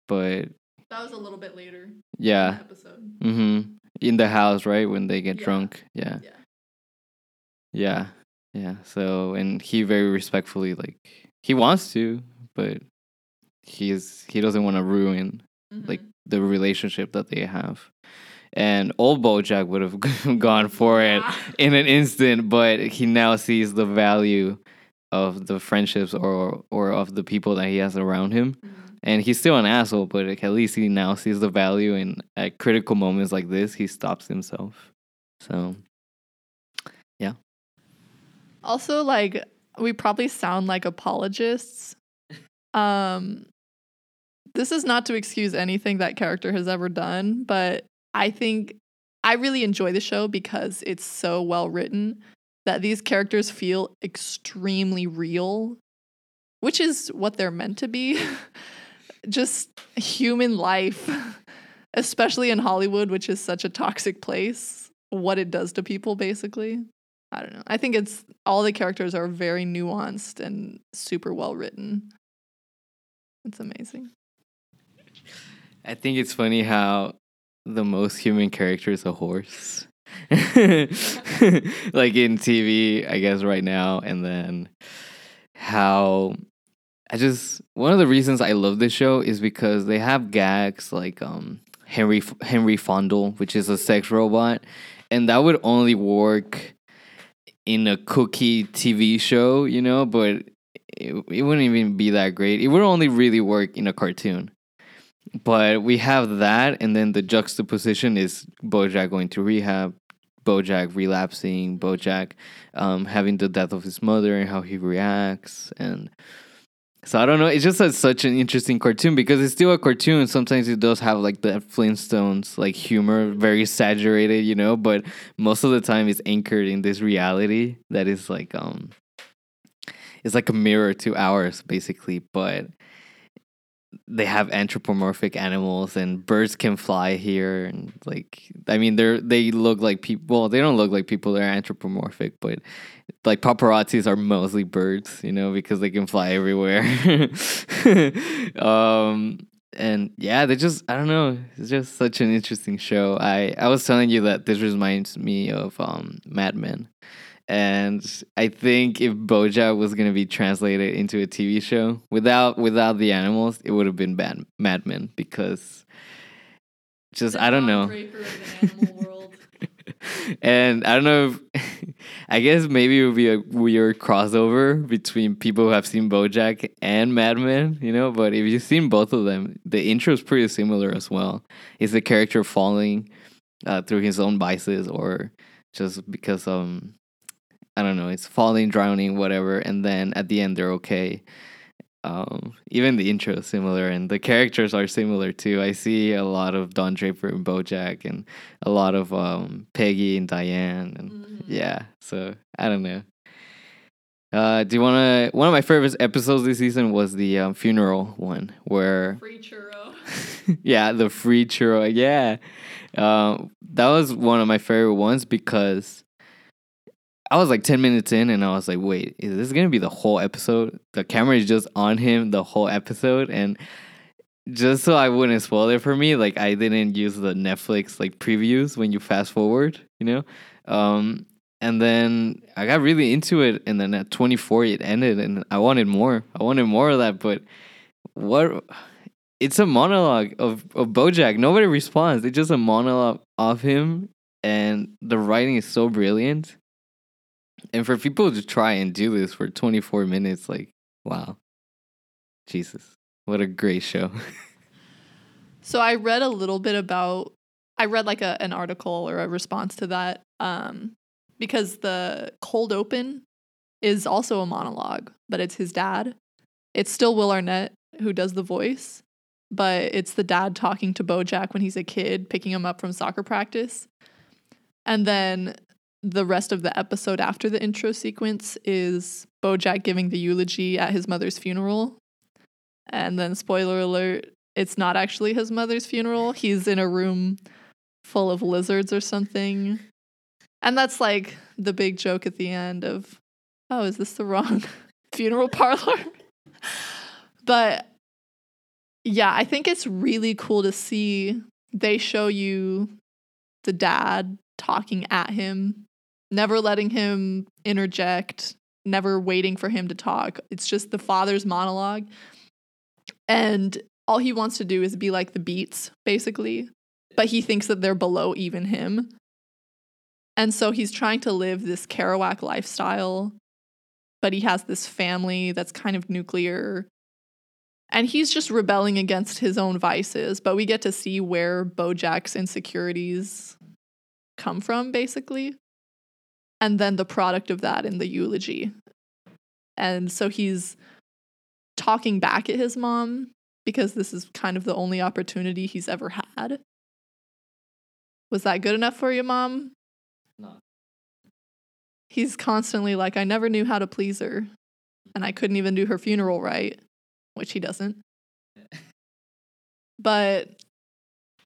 S1: But
S2: That was a little bit later
S1: yeah,
S2: the episode.
S1: mm-hmm. in the house, right when they get
S2: Yeah.
S1: drunk. Yeah,
S2: Yeah.
S1: yeah, yeah. So and he very respectfully like he wants to, but he's he doesn't want to ruin like
S2: Mhm.
S1: the relationship that they have. And old Bojack would have gone for it in an instant, but he now sees the value of the friendships or or of the people that he has around him.
S2: Mhm.
S1: And he's still an asshole, but at least he now sees the value and at critical moments like this, he stops himself. So yeah.
S2: Also, like we probably sound like apologists. Um, this is not to excuse anything that character has ever done, but I think I really enjoy the show because it's so well written that these characters feel extremely real, which is what they're meant to be. Just human life, especially in Hollywood, which is such a toxic place, what it does to people, basically. I don't know. I think it's all the characters are very nuanced and super well written. It's amazing.
S1: I think it's funny how the most human character is a horse. like in TV, I guess right now, and then how I just one of the reasons I love this show is because they have gags like um Henry Henry Fondle, which is a sex robot, and that would only work in a cookie TV show, you know, but it, it wouldn't even be that great. It would only really work in a cartoon. But we have that, and then the juxtaposition is Bojack going to rehab, Bojack relapsing, Bojack um, having the death of his mother and how he reacts, and so I don't know. It's just a, such an interesting cartoon because it's still a cartoon. Sometimes it does have like the Flintstones like humor, very exaggerated, you know. But most of the time, it's anchored in this reality that is like um, it's like a mirror to ours basically, but they have anthropomorphic animals and birds can fly here and like I mean they're they look like people well they don't look like people they're anthropomorphic but like paparazzis are mostly birds you know because they can fly everywhere. Um and yeah they just I don't know it's just such an interesting show. I I was telling you that this reminds me of um Mad Men and I think if Bojack was gonna be translated into a TV show without without the animals, it would have been bad Mad Men because just I don't know. and I don't know if I guess maybe it would be a weird crossover between people who have seen Bojack and Mad Men, you know. But if you've seen both of them, the intro is pretty similar as well. Is the character falling uh, through his own vices, or just because um I don't know, it's falling, drowning, whatever, and then at the end they're okay. Um, even the intro is similar, and the characters are similar too. I see a lot of Don Draper and BoJack, and a lot of um Peggy and Diane, and
S2: Mhm.
S1: yeah. So I don't know. Uh, do you want to? One of my favorite episodes this season was the um, funeral one, where
S2: Free churro.
S1: yeah, the free churro. Yeah, um, that was one of my favorite ones because I was like ten minutes in, and I was like, "Wait, is this gonna be the whole episode? The camera is just on him the whole episode." And just so I wouldn't spoil it for me, like I didn't use the Netflix like previews when you fast forward, you know. Um, and then I got really into it, and then at 24 it ended, and I wanted more. I wanted more of that, but what? It's a monologue of of BoJack. Nobody responds. It's just a monologue of him, and the writing is so brilliant. And for people to try and do this for 24 minutes, like wow, Jesus, what a great show.
S2: So I read a little bit about I read like a, an article or a response to that um because the cold open is also a monologue, but it's his dad. It's still Will Arnett who does the voice, but it's the dad talking to Bojack when he's a kid, picking him up from soccer practice. And then the rest of the episode after the intro sequence is Bojack giving the eulogy at his mother's funeral. And then, spoiler alert, it's not actually his mother's funeral. He's in a room full of lizards or something. And that's like the big joke at the end of, oh, is this the wrong funeral parlor? but yeah, I think it's really cool to see they show you the dad talking at him, never letting him interject, never waiting for him to talk. It's just the father's monologue. And all he wants to do is be like the beats, basically. But he thinks that they're below even him. And so he's trying to live this Kerouac lifestyle, but he has this family that's kind of nuclear. And he's just rebelling against his own vices, but we get to see where Bojack's insecurities come from, basically. And then the product of that in the eulogy. And so he's talking back at his mom because this is kind of the only opportunity he's ever had. Was that good enough for you, mom?
S1: No.
S2: He's constantly like, I never knew how to please her, and I couldn't even do her funeral right, which he doesn't. but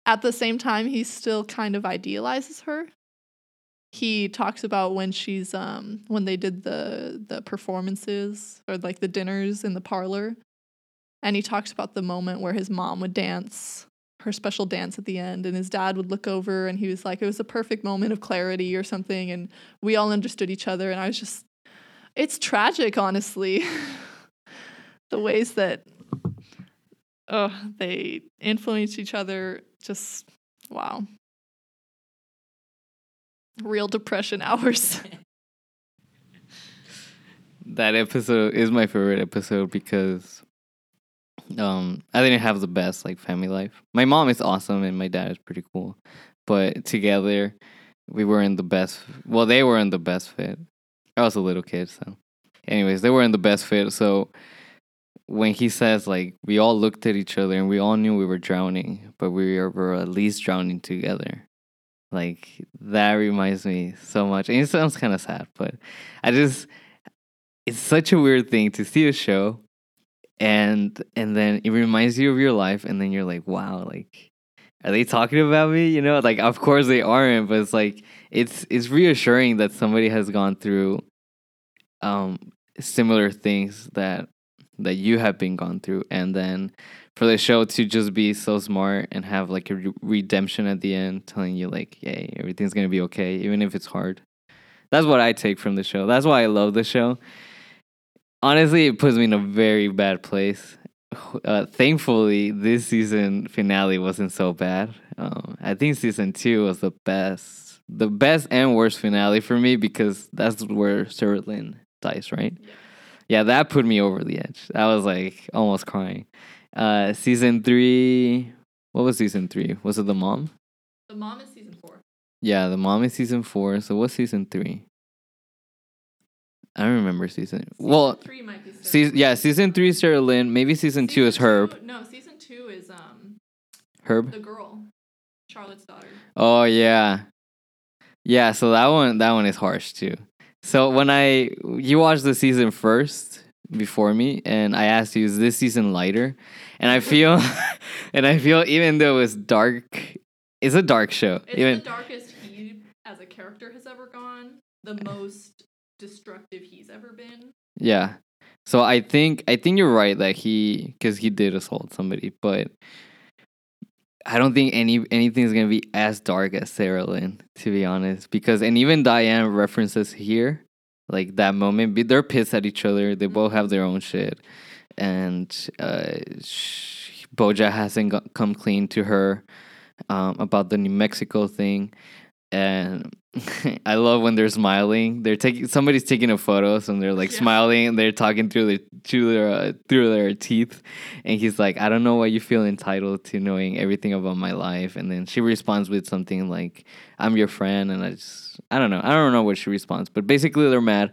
S2: at the same time, he still kind of idealizes her. He talks about when she's um when they did the the performances or like the dinners in the parlor. And he talks about the moment where his mom would dance her special dance at the end and his dad would look over and he was like it was a perfect moment of clarity or something and we all understood each other and I was just it's tragic honestly the ways that oh they influence each other just wow real depression hours
S1: that episode is my favorite episode because um I didn't have the best like family life. My mom is awesome and my dad is pretty cool. But together we were in the best well, they were in the best fit. I was a little kid, so anyways, they were in the best fit. So when he says like we all looked at each other and we all knew we were drowning, but we were at least drowning together. Like that reminds me so much. And it sounds kind of sad, but I just it's such a weird thing to see a show and and then it reminds you of your life and then you're like wow like are they talking about me you know like of course they aren't but it's like it's it's reassuring that somebody has gone through um similar things that that you have been gone through and then for the show to just be so smart and have like a re- redemption at the end telling you like yay everything's gonna be okay even if it's hard that's what i take from the show that's why i love the show honestly, it puts me in a very bad place. Uh, thankfully, this season finale wasn't so bad. Um, I think season two was the best, the best and worst finale for me because that's where Sarah Lynn dies, right? Yeah. Yeah, that put me over the edge. I was like almost crying. Uh, season three, what was season three? Was it the mom?
S2: The mom is season four.
S1: Yeah, the mom is season four. So what's season three? I don't remember season. season well,
S2: three might be.
S1: Season, yeah, season three is Sarah Lynn. Maybe season, season two is Herb.
S2: Two, no, season two is um.
S1: Herb.
S2: The girl, Charlotte's daughter.
S1: Oh yeah, yeah. So that one, that one is harsh too. So when I you watched the season first before me, and I asked you, is this season lighter? And I feel, and I feel even though it's dark, it's a dark show.
S2: It's
S1: even
S2: the darkest he as a character has ever gone. The most destructive he's ever been.
S1: Yeah. So I think I think you're right that he because he did assault somebody, but I don't think any anything's gonna be as dark as Sarah Lynn, to be honest. Because and even Diane references here, like that moment, they're pissed at each other. They both have their own shit, and uh, sh- Bojack hasn't got, come clean to her um, about the New Mexico thing, and I love when they're smiling. They're taking somebody's taking a photo, so they're like
S2: Yeah.
S1: smiling and they're talking through their through their uh, through their teeth, and he's like, "I don't know why you feel entitled to knowing everything about my life." And then she responds with something like, "I'm your friend," and I just I don't know, I don't know what she responds, but basically they're mad.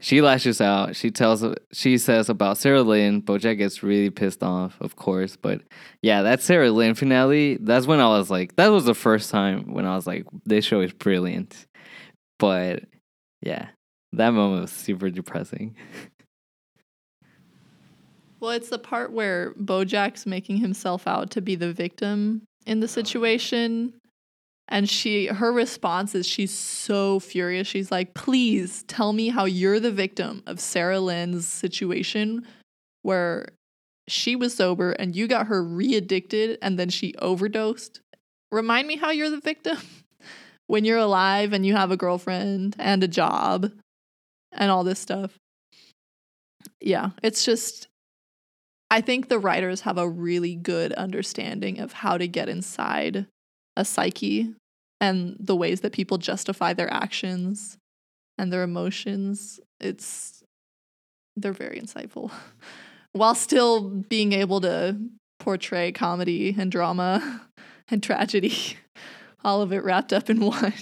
S1: She lashes out. She tells she says about Sarah Lynn. Bojack gets really pissed off, of course. But yeah, that Sarah Lynn finale, that's when I was like, that was the first time when I was like, this show is brilliant. But yeah, that moment was super depressing.
S2: Well, it's the part where Bojack's making himself out to be the victim in the oh. situation. And she her response is she's so furious. She's like, please tell me how you're the victim of Sarah Lynn's situation where she was sober and you got her re-addicted and then she overdosed. Remind me how you're the victim when you're alive and you have a girlfriend and a job and all this stuff. Yeah, it's just I think the writers have a really good understanding of how to get inside a psyche and the ways that people justify their actions and their emotions. It's they're very insightful while still being able to portray comedy and drama and tragedy all of it wrapped up in one.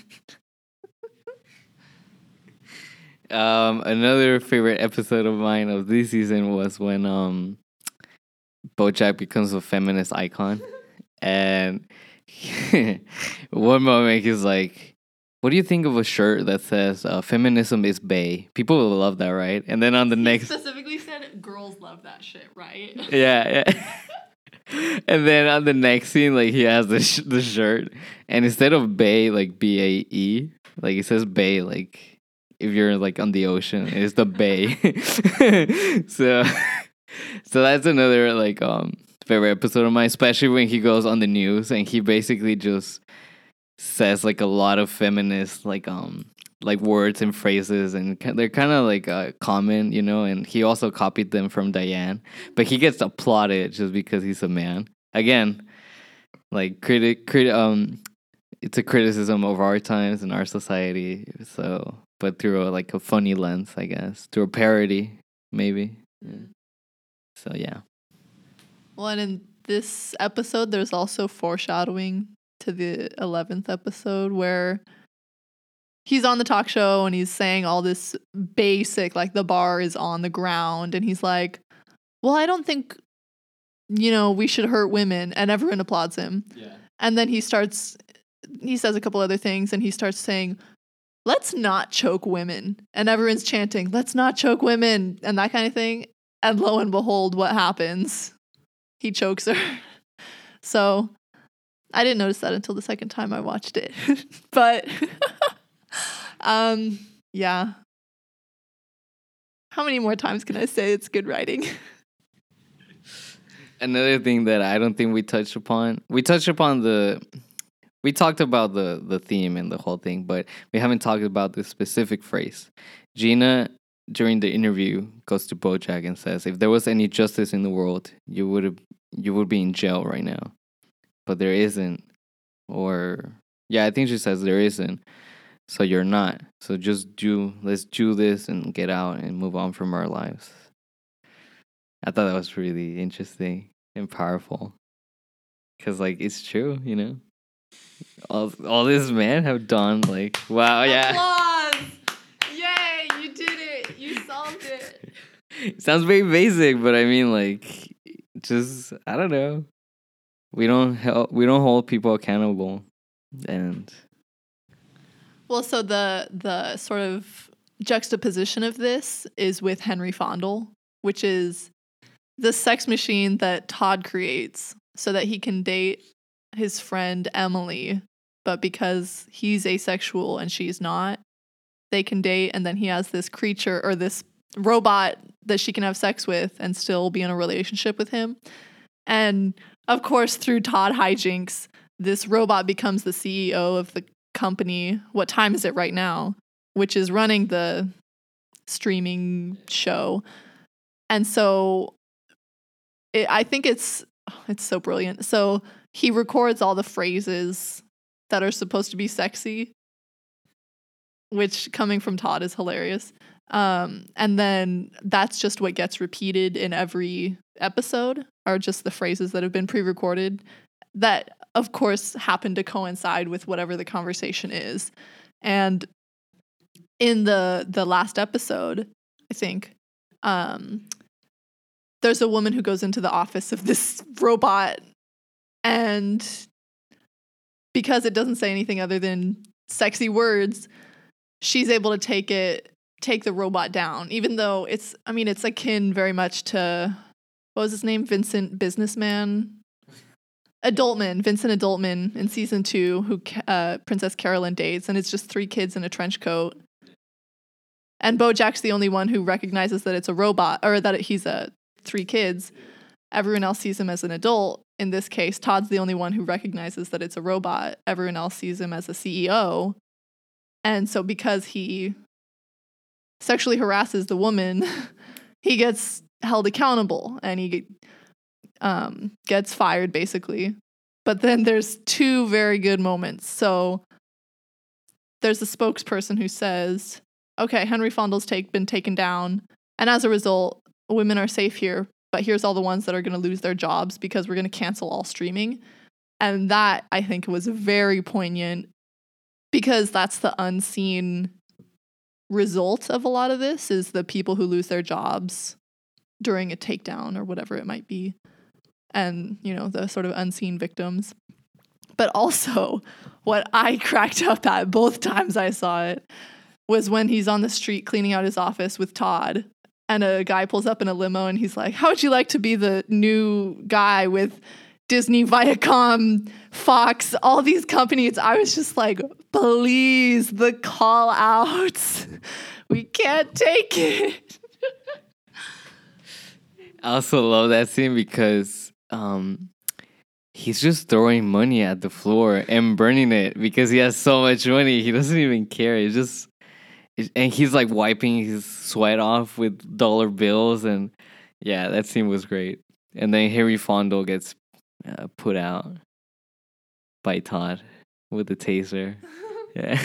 S1: Um, another favorite episode of mine of this season was when um, Bojack becomes a feminist icon, and one moment he's like, "What do you think of a shirt that says uh, feminism is bay?" People will love that, right? And then on the next,
S2: specifically said girls love that shit, right?
S1: yeah, yeah. and then on the next scene, like he has the sh- the shirt, and instead of bay, like B A E, like it says bay, like if you're like on the ocean, it's the bay. so, so that's another like um favorite episode of mine, especially when he goes on the news and he basically just says like a lot of feminist like um like words and phrases and they're kind of like uh, common, you know. And he also copied them from Diane, but he gets applauded just because he's a man. Again, like critic, crit, um, it's a criticism of our times and our society. So, but through a, like a funny lens, I guess, through a parody, maybe. Yeah. So yeah,
S2: Well, and in this episode, there's also foreshadowing to the 11th episode where he's on the talk show and he's saying all this basic, like the bar is on the ground. And he's like, Well, I don't think, you know, we should hurt women. And everyone applauds him.
S1: yeah,
S2: And then he starts, he says a couple other things and he starts saying, Let's not choke women. And everyone's chanting, Let's not choke women. And that kind of thing. And lo and behold, what happens? He chokes her. So I didn't notice that until the second time I watched it. but um yeah. How many more times can I say it's good writing?
S1: another thing that I don't think we touched upon. We touched upon the we talked about the the theme and the whole thing, but we haven't talked about the specific phrase. Gina during the interview goes to Bojack and says, "If there was any justice in the world, you would you would be in jail right now, but there isn't." Or yeah, I think she says there isn't. So you're not. So just do let's do this and get out and move on from our lives. I thought that was really interesting and powerful. Cause like it's true, you know. All all this men have done, like wow, yeah.
S2: Applause! Yay, you did it. You solved it.
S1: Sounds very basic, but I mean like just I don't know. We don't help we don't hold people accountable. And
S2: Well, so the the sort of juxtaposition of this is with Henry Fondle, which is the sex machine that Todd creates so that he can date his friend Emily, but because he's asexual and she's not, they can date and then he has this creature or this robot that she can have sex with and still be in a relationship with him. And of course, through Todd hijinks, this robot becomes the CEO of the company. What time is it right now? Which is running the streaming show. And so it, I think it's oh, it's so brilliant. So he records all the phrases that are supposed to be sexy, which coming from Todd is hilarious. Um, and then that's just what gets repeated in every episode, are just the phrases that have been pre recorded that, of course, happen to coincide with whatever the conversation is. And in the the last episode, I think, um, there's a woman who goes into the office of this robot and because it doesn't say anything other than sexy words, she's able to take it take the robot down, even though it's I mean, it's akin very much to what was his name? Vincent Businessman. Adultman, Vincent Adultman in season two, who uh, Princess Carolyn dates, and it's just three kids in a trench coat. And Bojack's the only one who recognizes that it's a robot or that he's a three kids. Everyone else sees him as an adult. In this case, Todd's the only one who recognizes that it's a robot. Everyone else sees him as a CEO. And so, because he sexually harasses the woman, he gets held accountable and he um, gets fired, basically. But then there's two very good moments. So, there's a spokesperson who says, okay, Henry Fondle's take, been taken down. And as a result, women are safe here, but here's all the ones that are going to lose their jobs because we're going to cancel all streaming. And that I think was very poignant because that's the unseen result of a lot of this is the people who lose their jobs during a takedown or whatever it might be. And, you know, the sort of unseen victims. But also, what I cracked up at both times I saw it was when he's on the street cleaning out his office with Todd and a guy pulls up in a limo and he's like, How would you like to be the new guy with Disney, Viacom, Fox, all these companies? I was just like, Please, the call outs. We can't take it.
S1: I also love that scene because um, he's just throwing money at the floor and burning it because he has so much money. He doesn't even care. It's just and he's like wiping his sweat off with dollar bills and yeah that scene was great and then harry Fonda gets uh, put out by todd with the taser. Yeah.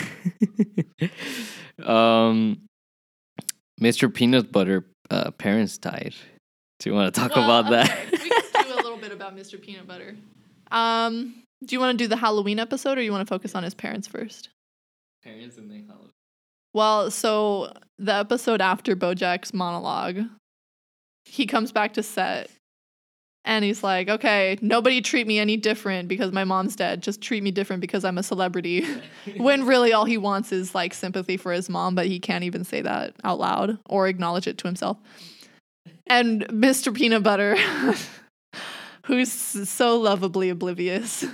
S1: Um mr peanut butter uh, parents died. Do you want to talk well, about
S2: okay. that? we can do a little bit about mr peanut butter. Um do you want to do the halloween episode or you want to focus on his parents first?
S1: Parents and then halloween.
S2: Well, so the episode after Bojack's monologue, he comes back to set and he's like, okay, nobody treat me any different because my mom's dead. Just treat me different because I'm a celebrity. when really all he wants is like sympathy for his mom, but he can't even say that out loud or acknowledge it to himself. And Mr. Peanut Butter, who's so lovably oblivious,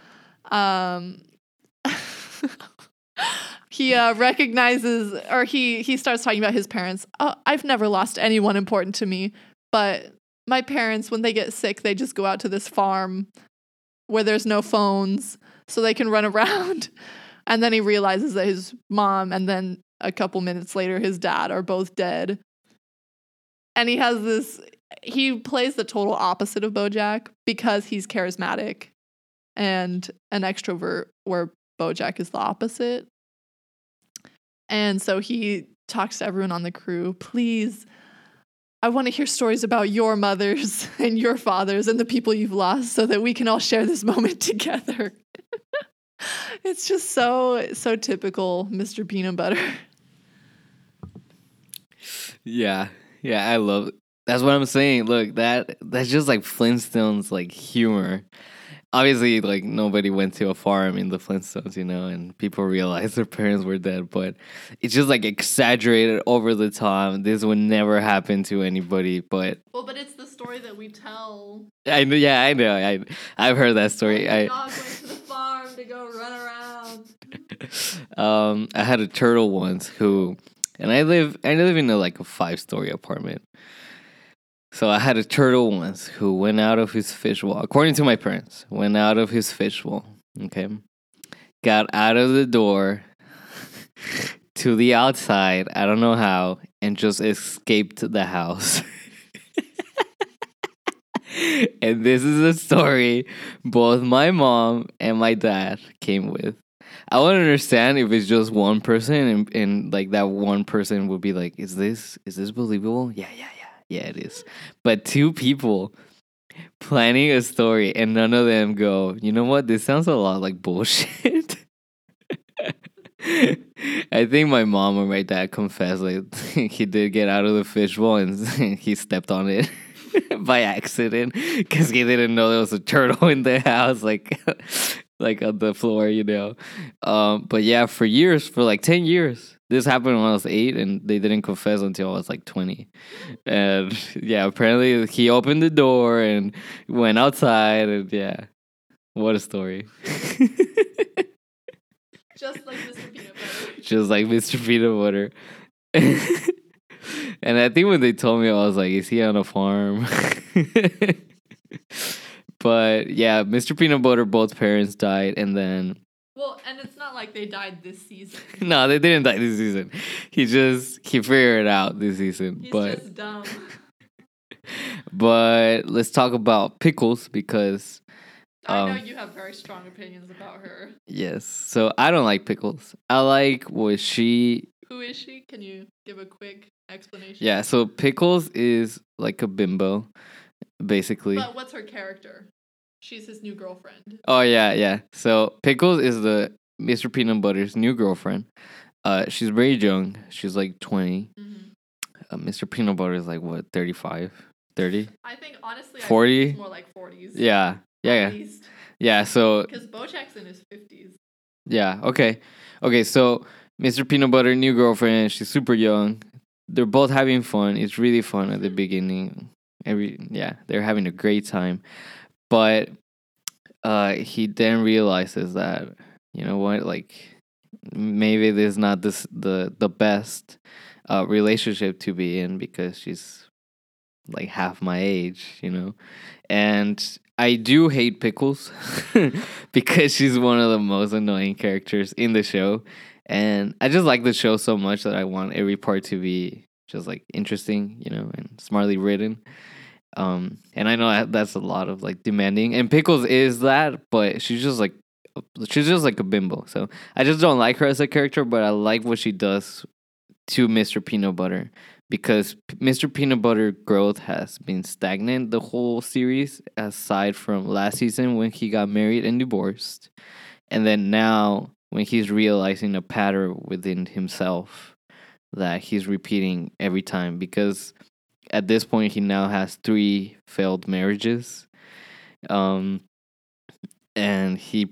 S2: um, he uh, recognizes or he he starts talking about his parents. Oh, I've never lost anyone important to me, but my parents when they get sick, they just go out to this farm where there's no phones so they can run around. And then he realizes that his mom and then a couple minutes later his dad are both dead. And he has this he plays the total opposite of Bojack because he's charismatic and an extrovert where Bojack is the opposite. And so he talks to everyone on the crew, please, I want to hear stories about your mothers and your fathers and the people you've lost so that we can all share this moment together. it's just so, so typical Mr. Peanut Butter.
S1: Yeah. Yeah, I love it. That's what I'm saying. Look, that that's just like Flintstones like humor obviously like nobody went to a farm in the Flintstones, you know, and people realized their parents were dead, but it's just like exaggerated over the top. This would never happen to anybody, but
S2: well, but it's the story that we tell.
S1: I know, yeah, I know, I I've heard that story.
S2: I dog went to the farm to go run around.
S1: um, I had a turtle once who, and I live I live in a like a five story apartment. So I had a turtle once who went out of his fish wall, according to my parents, went out of his fish wall. Okay. Got out of the door to the outside, I don't know how, and just escaped the house. and this is a story both my mom and my dad came with. I want to understand if it's just one person and, and like that one person would be like, is this is this believable? Yeah, yeah, yeah. Yeah, it is. But two people planning a story and none of them go, you know what? This sounds a lot like bullshit. I think my mom or my dad confessed like he did get out of the fishbowl and he stepped on it by accident because he didn't know there was a turtle in the house, like like on the floor, you know. Um, but yeah, for years, for like ten years, this happened when I was eight, and they didn't confess until I was like twenty. And yeah, apparently he opened the door and went outside, and yeah, what a story.
S2: Just like Mr. Peanut Butter.
S1: just like Mr. Peanut Butter. and I think when they told me, I was like, is he on a farm? but yeah, Mr. Peanut Butter, both parents died. And then,
S2: Well, and it's not like they died this season.
S1: no, they didn't die this season. He just, he figured it out this season.
S2: He's
S1: but,
S2: just dumb.
S1: but let's talk about Pickles because,
S2: I know
S1: Um,
S2: you have very strong opinions about her.
S1: yes. So I don't like Pickles. I like what she
S2: Who is she? Can you give a quick explanation?
S1: Yeah, so Pickles is like a bimbo, basically.
S2: But what's her character? She's his new girlfriend.
S1: Oh yeah, yeah. So Pickles is the Mr. Peanut Butter's new girlfriend. Uh, she's very young. She's like twenty.
S2: hmm
S1: Uh, Mr. Peanut Butter is like what 35, 30?
S2: I think honestly,
S1: 40?
S2: think more like forties.
S1: Yeah, yeah, yeah, yeah. So
S2: Because Bojack's in his fifties.
S1: yeah, okay, okay. So Mr. Peanut Butter, new girlfriend. She's super young. They're both having fun. It's really fun at the beginning. Every yeah, they're having a great time. But uh he then realizes that you know what, like maybe this is not this the the best uh relationship to be in because she's like half my age, you know. And I do hate Pickles because she's one of the most annoying characters in the show. And I just like the show so much that I want every part to be just like interesting, you know, and smartly written. Um, and I know that- that's a lot of like demanding, and Pickles is that, but she's just like she's just like a bimbo. So I just don't like her as a character, but I like what she does to Mr. Peanut Butter because Mr. Peanut Butter growth has been stagnant the whole series, aside from last season when he got married and divorced, and then now when he's realizing a pattern within himself that he's repeating every time because at this point he now has three failed marriages. Um and he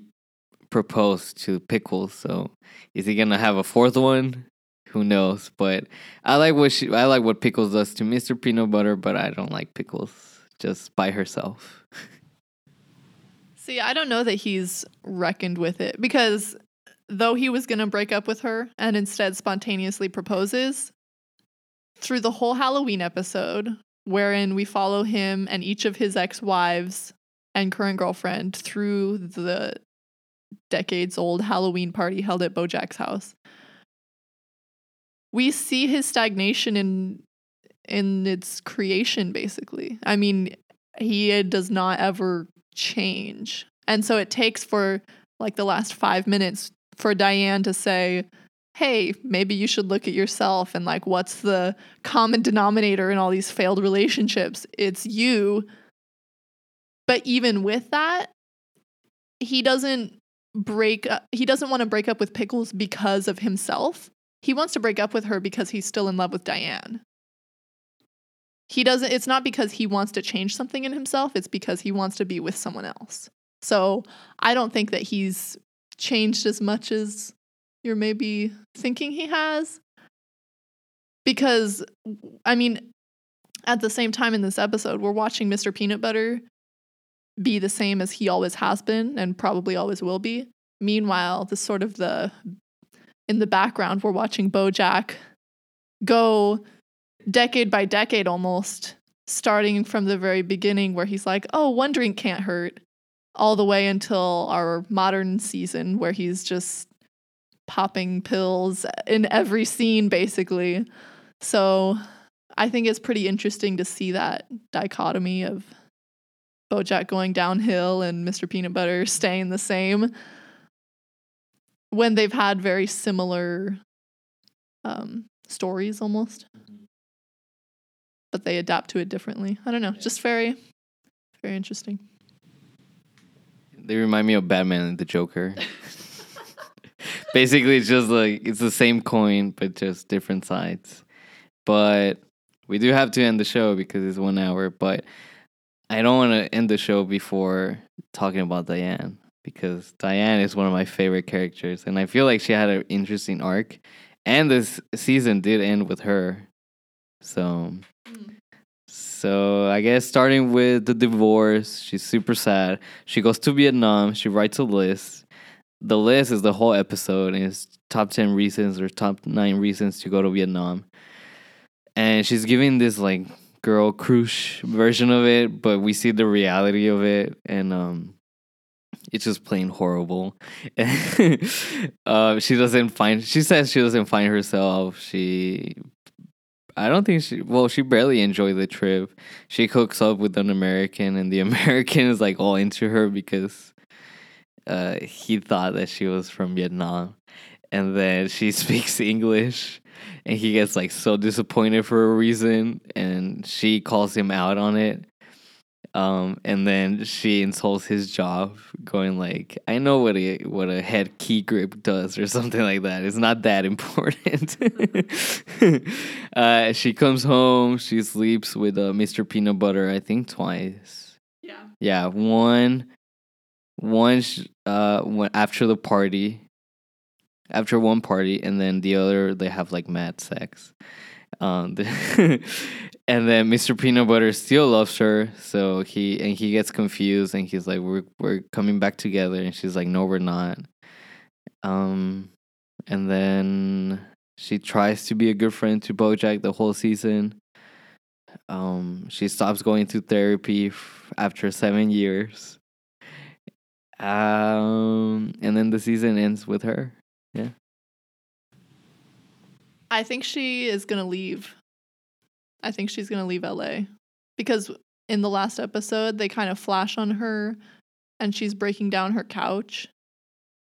S1: proposed to pickles so is he gonna have a fourth one? Who knows? But i like what she i like what pickles does to mr peanut butter but i don't like pickles just by herself.
S2: See, I don't know that he's reckoned with it because though he was to break up with her and instead spontaneously proposes, through the whole Halloween episode, wherein we follow him and each of his ex wives and current girlfriend through the decades old Halloween party held at Bojack's house, we see his stagnation in in its creation basically. I mean, he does not ever change. And so it takes for like the last 5 minutes for Diane to say, "Hey, maybe you should look at yourself and like what's the common denominator in all these failed relationships? It's you." But even with that, he doesn't break up, he doesn't want to break up with Pickles because of himself. He wants to break up with her because he's still in love with Diane. He doesn't it's not because he wants to change something in himself, it's because he wants to be with someone else. So, I don't think that he's changed as much as you're maybe thinking he has. Because I mean, at the same time in this episode, we're watching Mr. Peanut Butter be the same as he always has been and probably always will be. Meanwhile, the sort of the in the background, we're watching Bojack go decade by decade almost starting from the very beginning where he's like, "Oh, one drink can't hurt." All the way until our modern season where he's just popping pills in every scene basically. So, I think it's pretty interesting to see that dichotomy of Bojack going downhill and Mr. Peanut Butter staying the same when they've had very similar um, stories almost, but they adapt to it differently. I don't know, just very, very interesting.
S1: They remind me of Batman and the Joker. Basically, it's just like it's the same coin, but just different sides. But we do have to end the show because it's one hour. But I don't want to end the show before talking about Diane because Diane is one of my favorite characters, and I feel like she had an interesting arc, and this season did end with her. So, so I guess starting with the divorce, she's super sad. She goes to Vietnam. She writes a list. The list is the whole episode, and it's top ten reasons or top nine reasons to go to Vietnam. And she's giving this like Girl Croosh version of it, but we see the reality of it, and um, it's just plain horrible. uh, she doesn't find. She says she doesn't find herself. She, I don't think she. Well, she barely enjoyed the trip. She hooks up with an American, and the American is like all into her because uh, he thought that she was from Vietnam, and then she speaks English. And he gets like so disappointed for a reason, and she calls him out on it um, and then she insults his job, going like, "I know what a what a head key grip does, or something like that. It's not that important." uh, she comes home. She sleeps with uh, Mr. Peanut Butter. I think twice.
S2: Yeah.
S1: Yeah, one, one. sh- Uh, when, after the party, after one party, and then the other they have like mad sex. Um, and then Mr. Peanut Butter still loves her, so he and he gets confused, and he's like, "We're we're coming back together," and she's like, "No, we're not." Um, and then she tries to be a good friend to BoJack the whole season. Um, she stops going to therapy f- after seven years. Um, and then the season ends with her. Yeah.
S2: I think she is going to leave. I think she's going to leave LA because in the last episode, they kind of flash on her and she's breaking down her couch.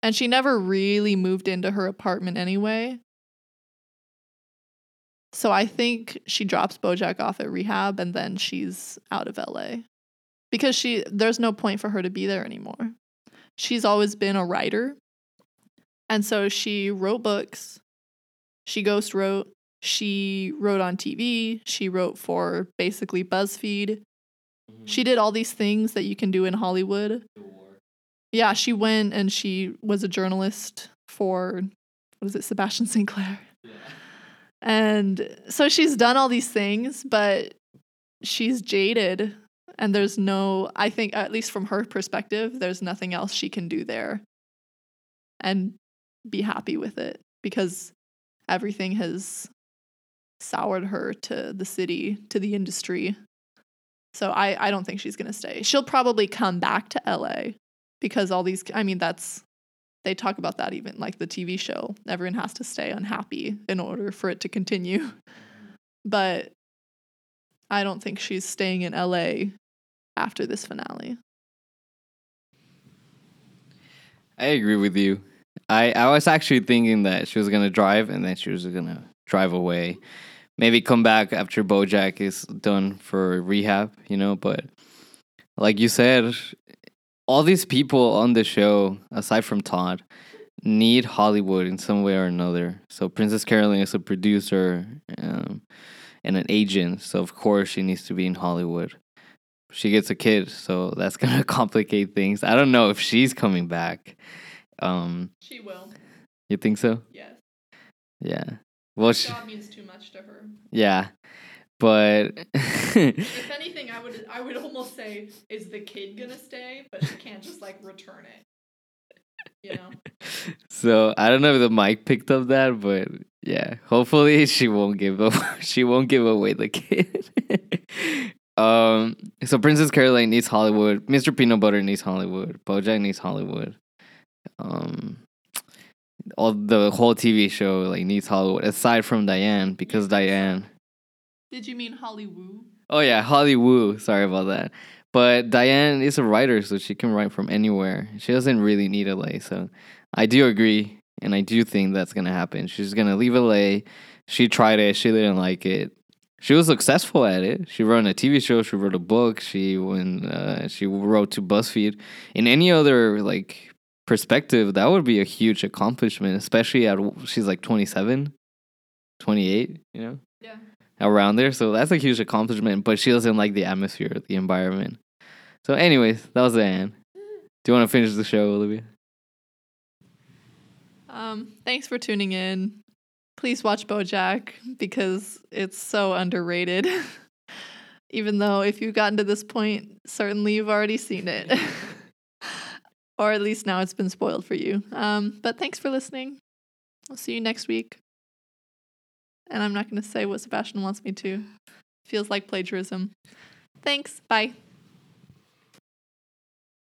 S2: And she never really moved into her apartment anyway. So I think she drops Bojack off at rehab and then she's out of LA. Because she there's no point for her to be there anymore. She's always been a writer. And so she wrote books she ghost wrote. She wrote on TV. She wrote for basically BuzzFeed. Mm-hmm. She did all these things that you can do in Hollywood. Yeah, she went and she was a journalist for what is it, Sebastian St. Clair. And so she's done all these things, but she's jaded and there's no I think at least from her perspective, there's nothing else she can do there and be happy with it because everything has soured her to the city, to the industry. So I, I don't think she's going to stay. She'll probably come back to LA because all these, I mean, that's, they talk about that even like the TV show. Everyone has to stay unhappy in order for it to continue. But I don't think she's staying in LA after this finale.
S1: I agree with you. I, I was actually thinking that she was gonna drive and then she was gonna drive away. Maybe come back after Bojack is done for rehab, you know, but like you said, all these people on the show, aside from Todd, need Hollywood in some way or another. So Princess Caroline is a producer um, and an agent, so of course she needs to be in Hollywood. She gets a kid, so that's gonna complicate things. I don't know if she's coming back. Um,
S2: She will.
S1: you think so?
S2: Yes.
S1: Yeah. Well, she,
S2: means too much to her.
S1: yeah, but
S2: If anything, I would I would almost say, is the kid gonna stay? But she can't just like return it. You know?
S1: so I don't know if the mic picked up that, but yeah, hopefully she won't give up. she won't give away the kid. Um, so Princess Caroline needs Hollywood. Mr. Peanut Butter needs Hollywood. BoJack needs Hollywood. Um, all the whole TV show like needs Hollywood aside from Diane because Diane.
S2: Did you mean Hollywood?
S1: Oh yeah, Hollywood. Sorry about that. But Diane is a writer, so she can write from anywhere. She doesn't really need LA. So I do agree, and I do think that's gonna happen. She's gonna leave LA. She tried it. She didn't like it. She was successful at it. She wrote a TV show. She wrote a book. She when uh, she wrote to BuzzFeed. In any other like perspective, that would be a huge accomplishment, especially at she's like 27, 28, You know,
S2: Yeah.
S1: around there. So that's a huge accomplishment. But she doesn't like the atmosphere, the environment. So, anyways, that was the end. Do you want to finish the show, Olivia?
S2: Um, thanks for tuning in. Please watch BoJack because it's so underrated. Even though if you've gotten to this point, certainly you've already seen it. or at least now it's been spoiled for you. Um, but thanks for listening. I'll see you next week. And I'm not going to say what Sebastian wants me to. Feels like plagiarism. Thanks. Bye.